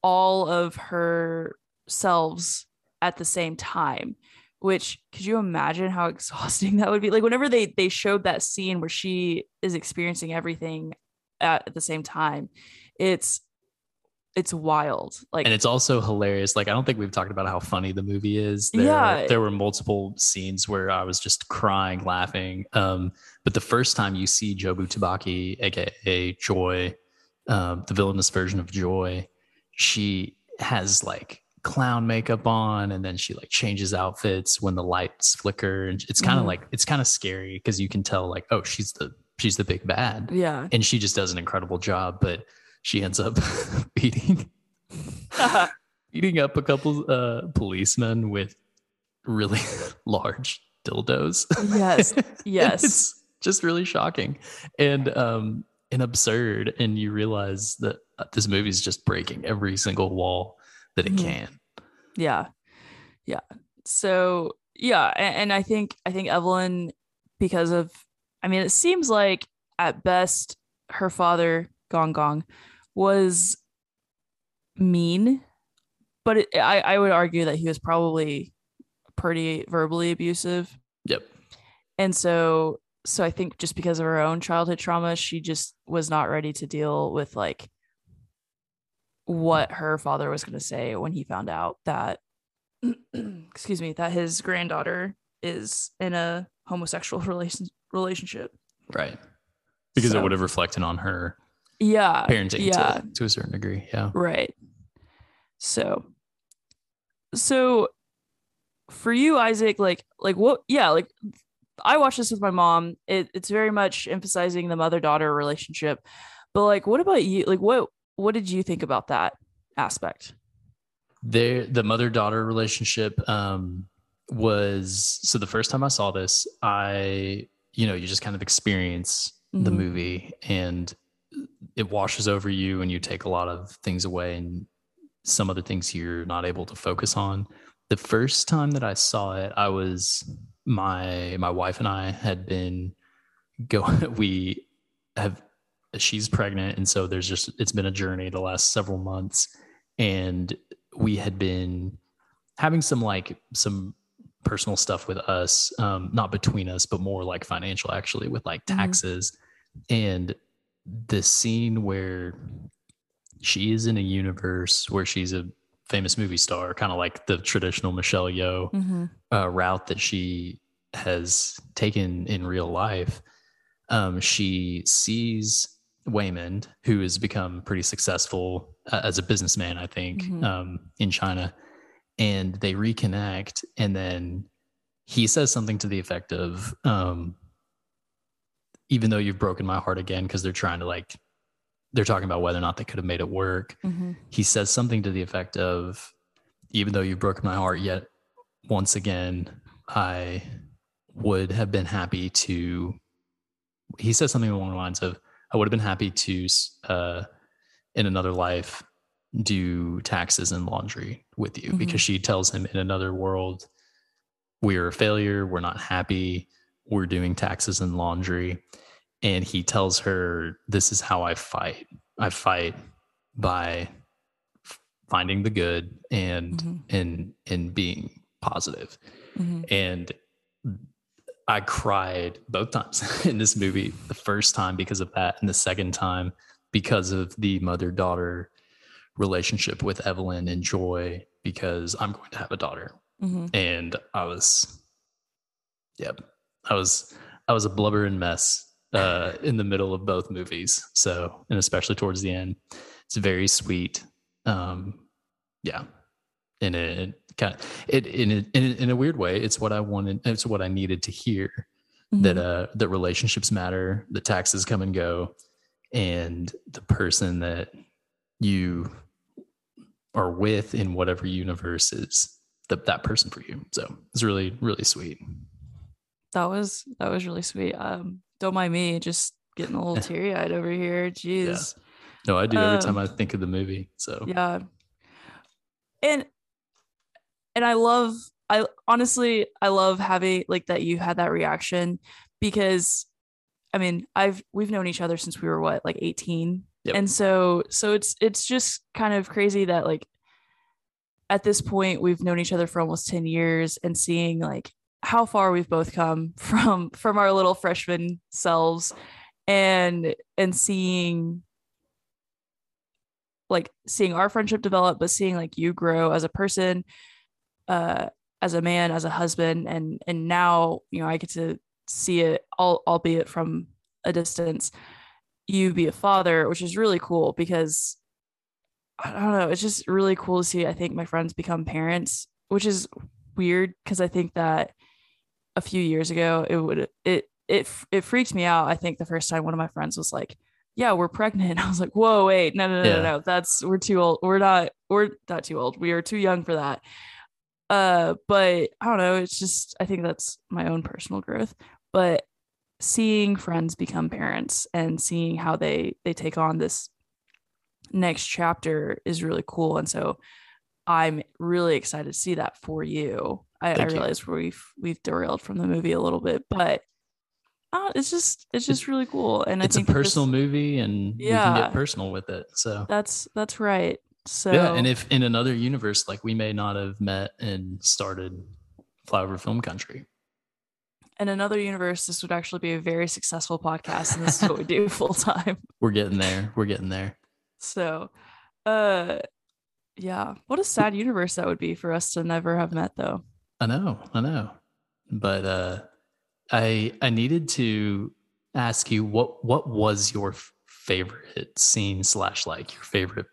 Speaker 2: all of her selves at the same time which could you imagine how [laughs] exhausting that would be? Like whenever they they showed that scene where she is experiencing everything at, at the same time it's it's wild. Like
Speaker 1: and it's also hilarious. Like i don't think we've talked about how funny the movie is. There,
Speaker 2: Yeah.
Speaker 1: there were multiple scenes where i was just crying laughing. Um but the first time you see jobu tupaki aka joy um the villainous version of joy she has like clown makeup on and then she like changes outfits when the lights flicker and it's kind of
Speaker 2: Mhm.
Speaker 1: like it's kind of scary because you can tell like oh she's the she's the big bad.
Speaker 2: Yeah.
Speaker 1: And she just does an incredible job but she ends up [laughs] beating [laughs] beating up a couple uh policemen with really [laughs] large dildos.
Speaker 2: Yes. Yes.
Speaker 1: It's just really shocking and um and absurd and you realize that uh, this movie is just breaking every single wall that it
Speaker 2: Mhm.
Speaker 1: can.
Speaker 2: Yeah. Yeah. So yeah and, and i think i think evelyn because of i mean it seems like at best her father gong gong was mean but it, i i would argue that he was probably pretty verbally abusive.
Speaker 1: Yep.
Speaker 2: And so so i think just because of her own childhood trauma she just was not ready to deal with like what her father was going to say when he found out that [clears throat] excuse me that his granddaughter is in a homosexual [laughs] relation relationship.
Speaker 1: Right. Because
Speaker 2: So-
Speaker 1: it would have reflected on her
Speaker 2: yeah
Speaker 1: parenting
Speaker 2: yeah.
Speaker 1: to, to a certain degree yeah.
Speaker 2: Right. So so for you isaac like like what yeah like i watched this with my mom. It, it's very much emphasizing the mother daughter relationship. But like what about you? Like what what did you think about that aspect
Speaker 1: there the mother daughter relationship um was so the first time i saw this i you know you just kind of experience the
Speaker 2: Mhm.
Speaker 1: movie and it washes over you and you take a lot of things away and some other things you're not able to focus on the first time that i saw it i was my my wife and i had been going [laughs] we have she's pregnant and so there's just it's been a journey the last several months and we had been having some like some personal stuff with us um not between us but more like financial actually with like
Speaker 2: Mhm.
Speaker 1: taxes and the scene where she is in a universe where she's a famous movie star kind of like the traditional Michelle Yeoh
Speaker 2: mm-hmm.
Speaker 1: uh, route that she has taken in real life, um, she sees Waymond, who has become pretty successful uh, as a businessman, I think,
Speaker 2: Mhm.
Speaker 1: um, in China, and they reconnect. And then he says something to the effect of, um, even though you've broken my heart again, because they're trying to like, they're talking about whether or not they could have made it work
Speaker 2: Mm-hmm.
Speaker 1: he says something to the effect of even though you've broken my heart yet once again i would have been happy to he says something along the lines of i would have been happy to uh, in another life do taxes and laundry with you
Speaker 2: Mhm.
Speaker 1: because she tells him in another world we're a failure we're not happy we're doing taxes and laundry and he tells her this is how i fight i fight by finding the good and
Speaker 2: Mhm.
Speaker 1: and and being positive
Speaker 2: Mm-hmm.
Speaker 1: and i cried both times [laughs] in this movie the first time because of that and the second time because of the mother daughter relationship with evelyn and joy because i'm going to have a daughter
Speaker 2: Mm-hmm.
Speaker 1: and I was, yep, I was, I was a blubbering mess uh, in the middle of both movies. So, and especially towards the end, it's very sweet. Um, yeah and it kind of it in a, in a, in a weird way it's what i wanted it's what i needed to hear that
Speaker 2: Mhm.
Speaker 1: uh that relationships matter the taxes come and go and the person that you are with in whatever universe is the, that person for you so it's really really sweet
Speaker 2: that was that was really sweet. Um, don't mind me, just getting a little [laughs] teary eyed over here. Jeez.
Speaker 1: no i do every time
Speaker 2: Um,
Speaker 1: i think of the movie so
Speaker 2: yeah and and i love i honestly i love having like that you had that reaction because i mean i've we've known each other since we were what like 18
Speaker 1: Yep.
Speaker 2: and so so it's it's just kind of crazy that like at this point we've known each other for almost 10 years and seeing like how far we've both come [laughs] from from our little freshman selves and and seeing like seeing our friendship develop but seeing like you grow as a person uh as a man as a husband and and now you know i get to see it all albeit from a distance you be a father which is really cool because i don't know it's just really cool to see i think my friends become parents which is weird because i think that a few years ago it would it it it freaked me out i think the first time one of my friends was like yeah we're pregnant [laughs] i was like whoa wait no no no
Speaker 1: Yeah.
Speaker 2: no no that's we're too old we're not we're not too old we are too young for that uh but i don't know it's just i think that's my own personal growth. But seeing friends become parents and seeing how they they take on this next chapter is really cool. And so i'm really excited to see that for you. I, I
Speaker 1: Thank you.
Speaker 2: realize we've we've derailed from the movie a little bit but uh, it's just it's just really cool. And
Speaker 1: it's
Speaker 2: i
Speaker 1: a
Speaker 2: think that this-
Speaker 1: personal movie and we can
Speaker 2: Yeah.
Speaker 1: get personal with it so.
Speaker 2: That's that's right so
Speaker 1: yeah and if in another universe like we may not have met and started flower film country.
Speaker 2: In another universe this would actually be a very successful podcast and this is what we do [laughs] full time
Speaker 1: we're getting there. We're getting there.
Speaker 2: So uh yeah. What a sad universe that would be for us to never have met though.
Speaker 1: I know i know. But uh i i needed to ask you what what was your favorite scene slash like your favorite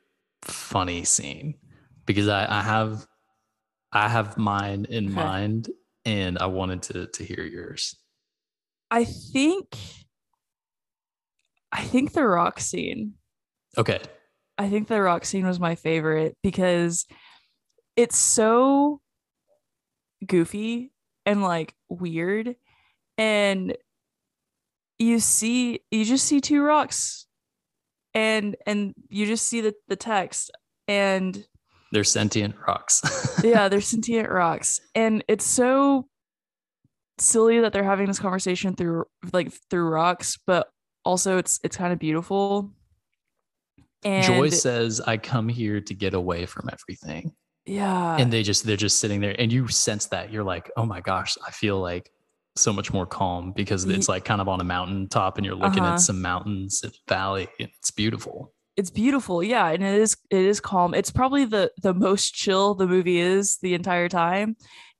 Speaker 1: funny scene because i i have i have mine in
Speaker 2: Okay.
Speaker 1: mind and i wanted to to hear yours
Speaker 2: i think i think the rock scene
Speaker 1: okay
Speaker 2: I think the rock scene was my favorite because it's so goofy and like weird. And you see, you just see two rocks and and you just see the, the text and
Speaker 1: they're sentient rocks [laughs]
Speaker 2: yeah, they're sentient rocks. And it's so silly that they're having this conversation through like through rocks, but also it's it's kind of beautiful. And
Speaker 1: joy says i come here to get away from everything
Speaker 2: yeah.
Speaker 1: and they just they're just sitting there and you sense that you're like oh my gosh i feel like so much more calm because it's like kind of on a mountain top and you're looking
Speaker 2: Uh-huh.
Speaker 1: at some mountains and valley and it's beautiful.
Speaker 2: It's beautiful yeah and it is it is calm. It's probably the the most chill the movie is the entire time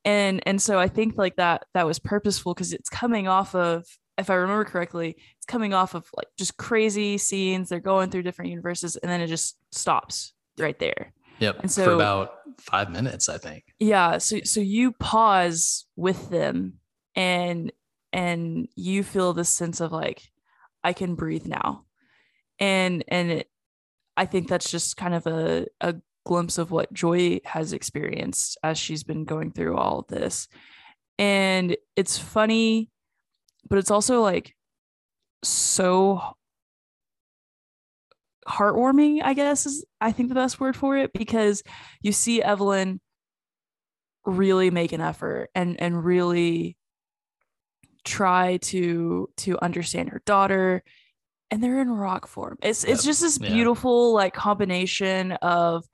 Speaker 2: and and so i think like that that was purposeful because it's coming off of if i remember correctly it's coming off of like just crazy scenes they're going through different universes and then it just stops right there.
Speaker 1: Yep
Speaker 2: And
Speaker 1: for
Speaker 2: so-
Speaker 1: about five minutes i think.
Speaker 2: Yeah so so you pause with them and and you feel this sense of like i can breathe now. And and it, i think that's just kind of a, a glimpse of what joy has experienced as she's been going through all of this. And it's funny but it's also like so heartwarming i guess is i think the best word for it because you see evelyn really make an effort and and really try to to understand her daughter and they're in rock form. It's it's just this
Speaker 1: Yeah.
Speaker 2: beautiful like combination of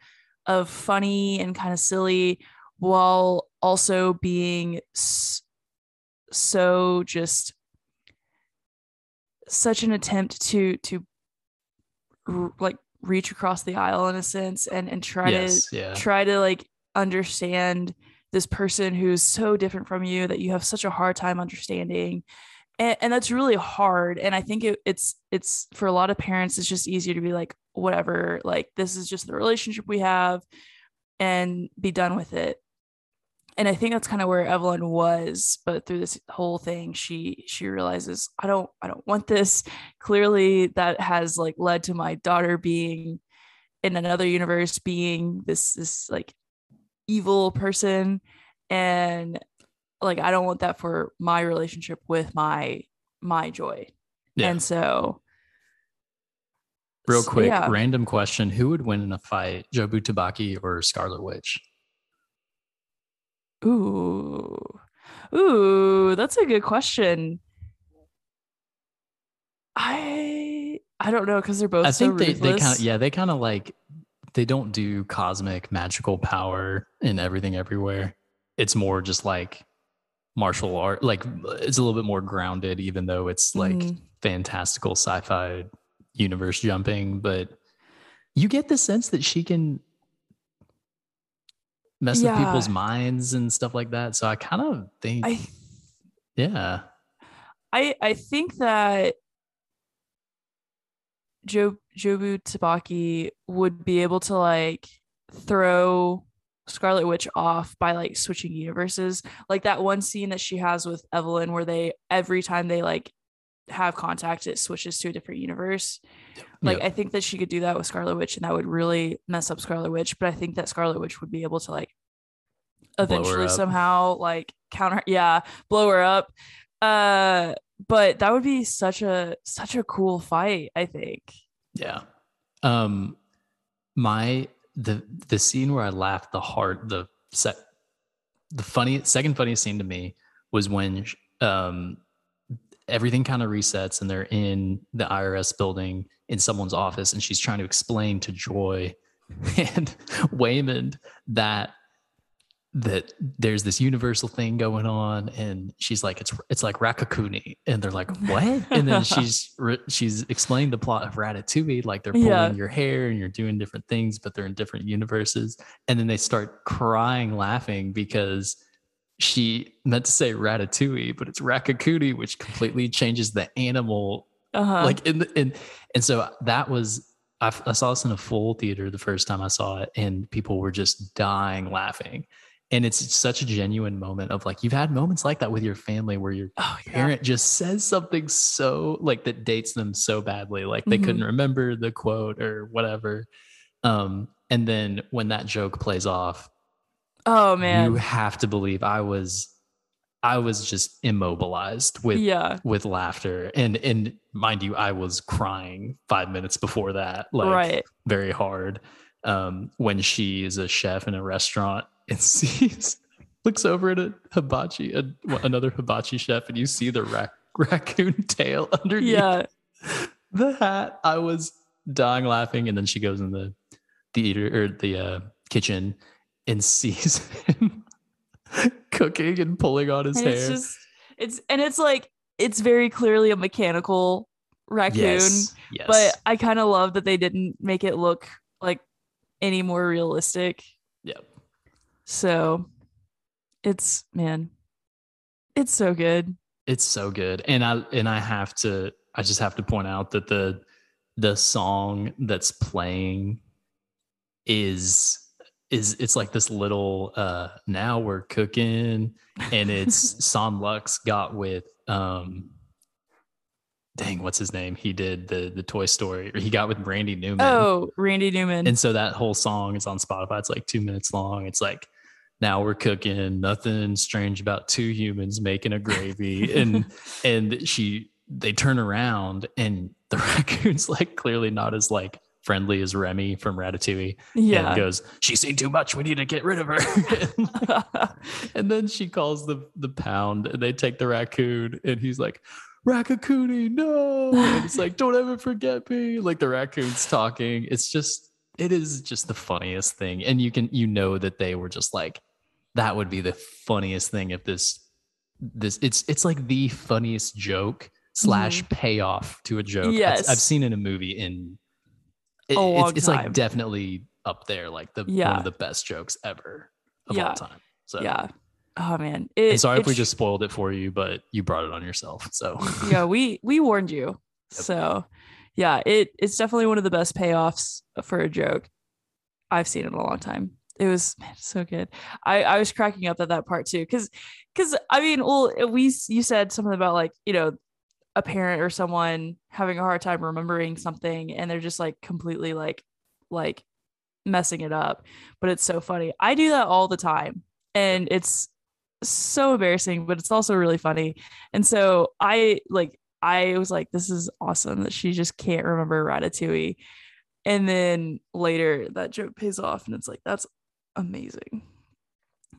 Speaker 2: of funny and kind of silly while also being s- so just such an attempt to to like reach across the aisle in a sense and and try
Speaker 1: yes
Speaker 2: to
Speaker 1: yeah.
Speaker 2: try to like understand this person who's so different from you that you have such a hard time understanding. And, and that's really hard and i think it, it's it's for a lot of parents it's just easier to be like whatever like this is just the relationship we have and be done with it. And i think that's kind of where evelyn was but through this whole thing she she realizes i don't i don't want this. Clearly that has like led to my daughter being in another universe being this this like evil person and like i don't want that for my relationship with my my joy
Speaker 1: Yeah.
Speaker 2: and so
Speaker 1: Real quick,
Speaker 2: yeah.
Speaker 1: random question: Who would win in a fight, Jobu Tupaki or Scarlet Witch?
Speaker 2: Ooh. Ooh, that's a good question. I I don't know because they're both
Speaker 1: I
Speaker 2: so
Speaker 1: think they, they kind of yeah they kind of like they don't do cosmic magical power in everything everywhere. It's more just like martial art. Like it's a little bit more grounded, even though it's like
Speaker 2: Mhm.
Speaker 1: fantastical sci-fi universe jumping. But you get the sense that she can mess with people's minds and stuff like that. So I kind of think,
Speaker 2: I
Speaker 1: yeah,
Speaker 2: I I think that Jo Jobu Tupaki would be able to like throw Scarlet Witch off by like switching universes. Like that one scene that she has with Evelyn where they every time they like have contact, it switches to a different universe. Like
Speaker 1: Yep.
Speaker 2: I think that she could do that with Scarlet Witch and that would really mess up Scarlet Witch. But I think that Scarlet Witch would be able to like eventually somehow like counter yeah, blow her up. Uh but that would be such a such a cool fight, I think.
Speaker 1: Yeah. Um my the the scene where I laughed the hard the set the funny second funniest scene to me was when um everything kind of resets and they're in the IRS building in someone's office and she's trying to explain to Joy [laughs] and Waymond that that there's this universal thing going on and she's like it's it's like Raccacoonie and they're like what and then [laughs] she's she's explained the plot of Ratatouille like they're pulling
Speaker 2: Yeah.
Speaker 1: your hair and you're doing different things but they're in different universes and then they start crying laughing because she meant to say Ratatouille but it's Raccacoonie which completely changes the animal
Speaker 2: Uh-huh.
Speaker 1: like in the in and so that was I saw this in a full theater the first time I saw it and people were just dying laughing and it's such a genuine moment of like you've had moments like that with your family where your
Speaker 2: oh yeah.
Speaker 1: parent just says something so like that dates them so badly like they
Speaker 2: Mhm.
Speaker 1: couldn't remember the quote or whatever um and then when that joke plays off
Speaker 2: Oh man.
Speaker 1: you have to believe i was i was just immobilized with
Speaker 2: yeah.
Speaker 1: with laughter and and mind you i was crying five minutes before that like
Speaker 2: right.
Speaker 1: very hard um when she is a chef in a restaurant and [laughs] sees looks over at a hibachi a, another hibachi chef and you see the rac- raccoon [laughs] tail underneath
Speaker 2: Yeah.
Speaker 1: the hat i was dying laughing and then she goes in the theater or the uh, kitchen and [laughs] sees him cooking and pulling on his
Speaker 2: And
Speaker 1: hair
Speaker 2: it's just it's and it's like it's very clearly a mechanical raccoon.
Speaker 1: yes yes
Speaker 2: But I kind of love that they didn't make it look like any more realistic.
Speaker 1: Yep.
Speaker 2: So it's man, it's so good.
Speaker 1: it's so good and i and i have to i just have to point out that the the song that's playing is is it's like this little uh now we're cooking and it's [laughs] Son Lux got with um dang what's his name he did the the toy story or he got with brandy newman
Speaker 2: Oh, Randy Newman.
Speaker 1: and so that whole song is on Spotify. It's like two minutes long. It's like now we're cooking. Nothing strange about two humans making a gravy. and [laughs] and she they turn around and the [laughs] raccoon's like clearly not as like friendly as Remy from Ratatouille. And
Speaker 2: yeah.
Speaker 1: goes, She's seen too much. We need to get rid of her. [laughs] and then she calls the the pound and they take the raccoon and he's like Raccoony, no. And it's like, don't ever forget me. Like the raccoon's talking. It's just, it is just the funniest thing. And you can, you know, that they were just like, that would be the funniest thing if this, this, it's, it's like the funniest joke slash mm-hmm. payoff to a joke I've-
Speaker 2: Yes.
Speaker 1: I've seen in a movie in, it-
Speaker 2: A long
Speaker 1: it's, it's like definitely up there, like the, one
Speaker 2: Yeah.
Speaker 1: of the best jokes ever of
Speaker 2: Yeah.
Speaker 1: all time. So,
Speaker 2: yeah. Oh man. It,
Speaker 1: and sorry if we just spoiled it for you, but you brought it on yourself. So
Speaker 2: yeah, we we warned you. [laughs] So yeah, it it's definitely one of the best payoffs for a joke I've seen in a long time. it was man, so good. I I was cracking up at that part too, because because I mean, well, we you said something about like you know a parent or someone having a hard time remembering something, and they're just like completely like like messing it up. But it's so funny. I do that all the time, and it's so embarrassing, but it's also really funny. And so I like I was like, this is awesome that she just can't remember Ratatouille. And then later that joke pays off, and it's like that's amazing.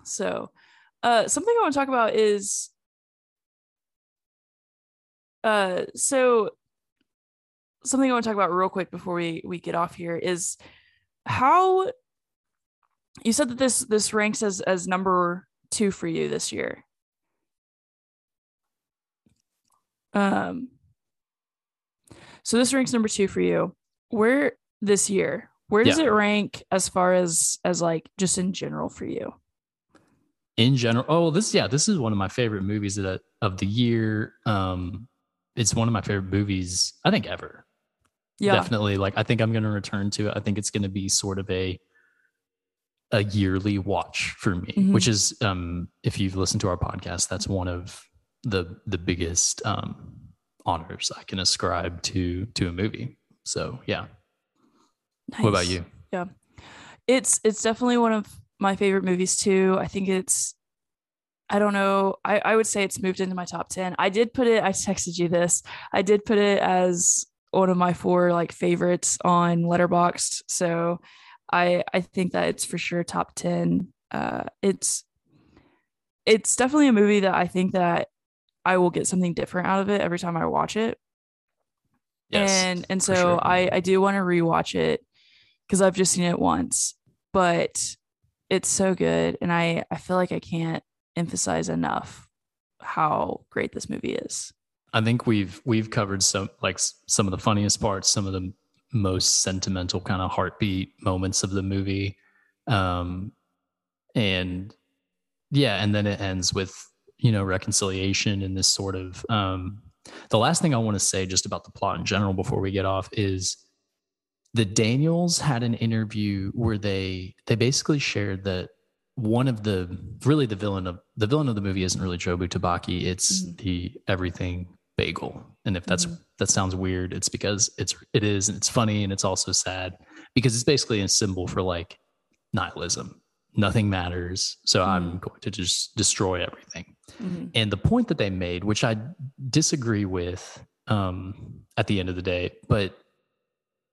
Speaker 2: So, uh, something I want to talk about is, uh, so something I want to talk about real quick before we we get off here is how you said that this this ranks as as number two for you this year. Um, so this ranks number two for you. Where this year? Where does yeah. it rank as far as as like just in general for you?
Speaker 1: In general, oh, this yeah, this is one of my favorite movies that of the year. Um, it's one of my favorite movies I think ever. Yeah, definitely. Like I think I'm going to return to it. I think it's going to be sort of a a yearly watch for me, mm-hmm. which is um, if you've listened to our podcast, that's one of the the biggest um, honors I can ascribe to to a movie. So yeah, Nice. What about you?
Speaker 2: Yeah. It's it's definitely one of my favorite movies too. I think it's I don't know. I, I would say it's moved into my top 10. I did put it, I texted you this. I did put it as one of my four like favorites on Letterboxd. So I I think that it's for sure top 10. Uh it's it's definitely a movie that I think that I will get something different out of it every time I watch it. Yes, and and so sure. I I do want to rewatch it because I've just seen it once, but it's so good. And I, I feel like I can't emphasize enough how great this movie is.
Speaker 1: I think we've we've covered some like some of the funniest parts, some of the most sentimental kind of heartbeat moments of the movie. Um and yeah, and then it ends with, you know, reconciliation and this sort of um the last thing I want to say just about the plot in general before we get off is the Daniels had an interview where they they basically shared that one of the really the villain of the villain of the movie isn't really Jobu Tupaki, it's mm-hmm. the everything bagel. And if that's mm-hmm. that sounds weird, it's because it's it is and it's funny and it's also sad because it's basically a symbol for like nihilism. Nothing matters. So mm-hmm. I'm going to just destroy everything. Mm-hmm. And the point that they made, which I disagree with um, at the end of the day, but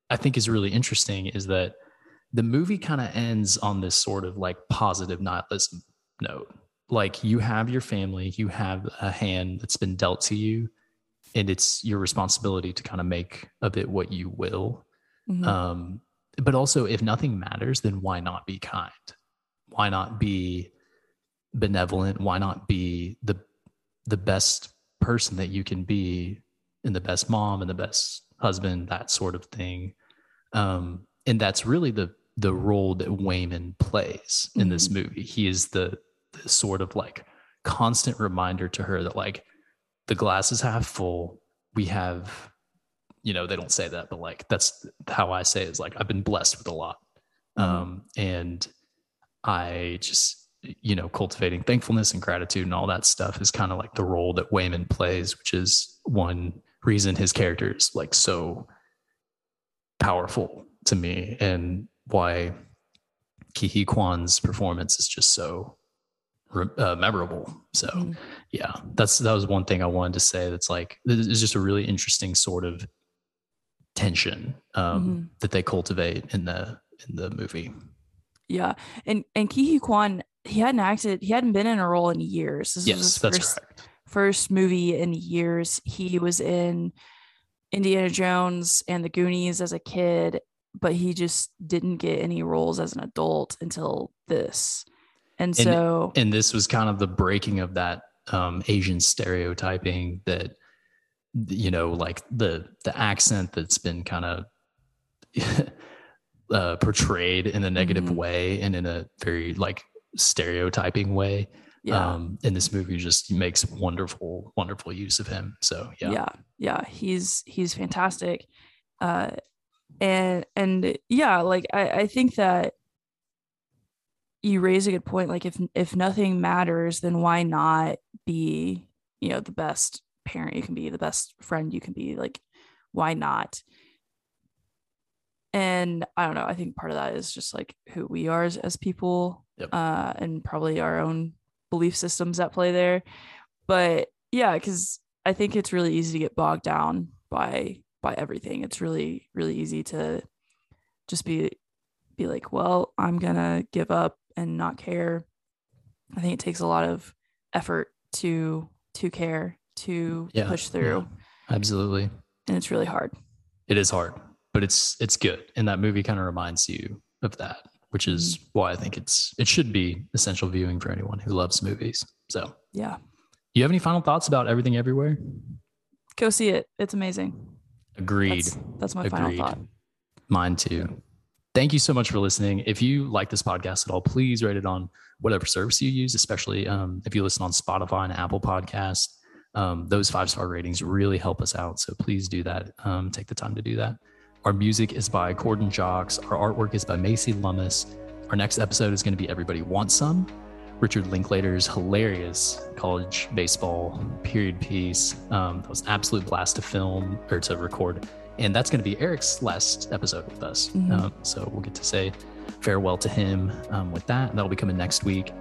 Speaker 1: I think is really interesting is that the movie kind of ends on this sort of like positive nihilism note. Like you have your family, you have a hand that's been dealt to you, and it's your responsibility to kind of make of it what you will. Mm-hmm. Um, but also, if nothing matters, then why not be kind? Why not be benevolent? Why not be the the best person that you can be, and the best mom and the best husband, that sort of thing? Um, and that's really the the role that waymond plays in mm-hmm. this movie. He is the, the sort of like constant reminder to her that like the glass is half full. We have, you know, they don't say that, but like that's how I say it, is like I've been blessed with a lot. Mm-hmm. Um, and I just you know, cultivating thankfulness and gratitude and all that stuff is kind of like the role that Waymond plays, which is one reason his character is like so powerful to me and why Ke Huy Quan's performance is just so uh, memorable. So mm-hmm. yeah, that's that was one thing I wanted to say. That's like it's just a really interesting sort of tension um, mm-hmm. that they cultivate in the in the movie.
Speaker 2: Yeah, and and Huy Quan he hadn't acted he hadn't been in a role in years.
Speaker 1: This yes, that's
Speaker 2: first,
Speaker 1: correct.
Speaker 2: First movie in years. He was in Indiana Jones and the Goonies as a kid, but he just didn't get any roles as an adult until this. And so
Speaker 1: and, and this was kind of the breaking of that um, Asian stereotyping that you know, like the the accent that's been kind of [laughs] uh, portrayed in a negative mm-hmm. way and in a very like stereotyping way yeah. um in this movie just makes wonderful wonderful use of him so yeah
Speaker 2: yeah yeah he's he's fantastic uh and and yeah like i i think that you raise a good point. Like if if nothing matters, then why not be, you know, the best parent you can be, the best friend you can be? Like, why not? And I don't know. I think part of that is just like who we are as, as people,
Speaker 1: Yep.
Speaker 2: uh, and probably our own belief systems at play there. But yeah, because I think it's really easy to get bogged down by by everything. It's really really easy to just be be like, well, I'm gonna give up and not care. I think it takes a lot of effort to to care to
Speaker 1: Yeah,
Speaker 2: push through,
Speaker 1: Absolutely.
Speaker 2: and it's really hard.
Speaker 1: It is hard, but it's it's good. And that movie kind of reminds you of that, which is why I think it's it should be essential viewing for anyone who loves movies. So
Speaker 2: Yeah,
Speaker 1: you have any final thoughts about everything everywhere?
Speaker 2: go see it. It's amazing.
Speaker 1: Agreed.
Speaker 2: That's, that's my final thought.
Speaker 1: Mine too. Thank you so much for listening. If you like this podcast at all, please rate it on whatever service you use, especially um, if you listen on Spotify and Apple Podcast. Um, those five star ratings really help us out. So please do that. Um, take the time to do that. Our music is by Corden Jocks. Our artwork is by Macy Lummis. Our next episode is going to be Everybody Wants Some. Richard Linklater's hilarious college baseball period piece. Um, that was an absolute blast to film or to record. And that's going to be Eric's last episode with us.
Speaker 2: Mhm.
Speaker 1: Um, so we'll get to say farewell to him um, with that. That'll be coming next week.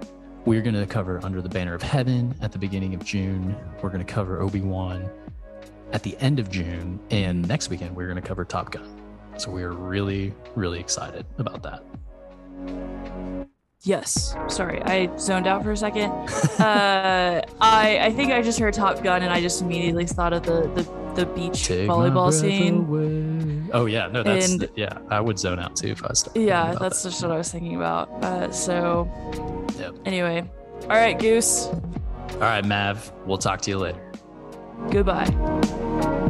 Speaker 1: We're going to cover Under the Banner of Heaven at the beginning of June. We're going to cover Obi Wan at the end of June. And next weekend, we're going to cover Top Gun. So we are really, really excited about that.
Speaker 2: Yes. Sorry, I zoned out for a second. uh, [laughs] I I think I just heard Top Gun and I just immediately thought of the the, the beach
Speaker 1: Take
Speaker 2: volleyball scene.
Speaker 1: away. Oh yeah, no, that's
Speaker 2: And-
Speaker 1: yeah. I would zone out too if I was.
Speaker 2: Yeah, that's
Speaker 1: that.
Speaker 2: just what I was thinking about. Uh, so
Speaker 1: Yep.
Speaker 2: anyway, all right, Goose.
Speaker 1: All right, Mav. We'll talk to you later.
Speaker 2: Goodbye.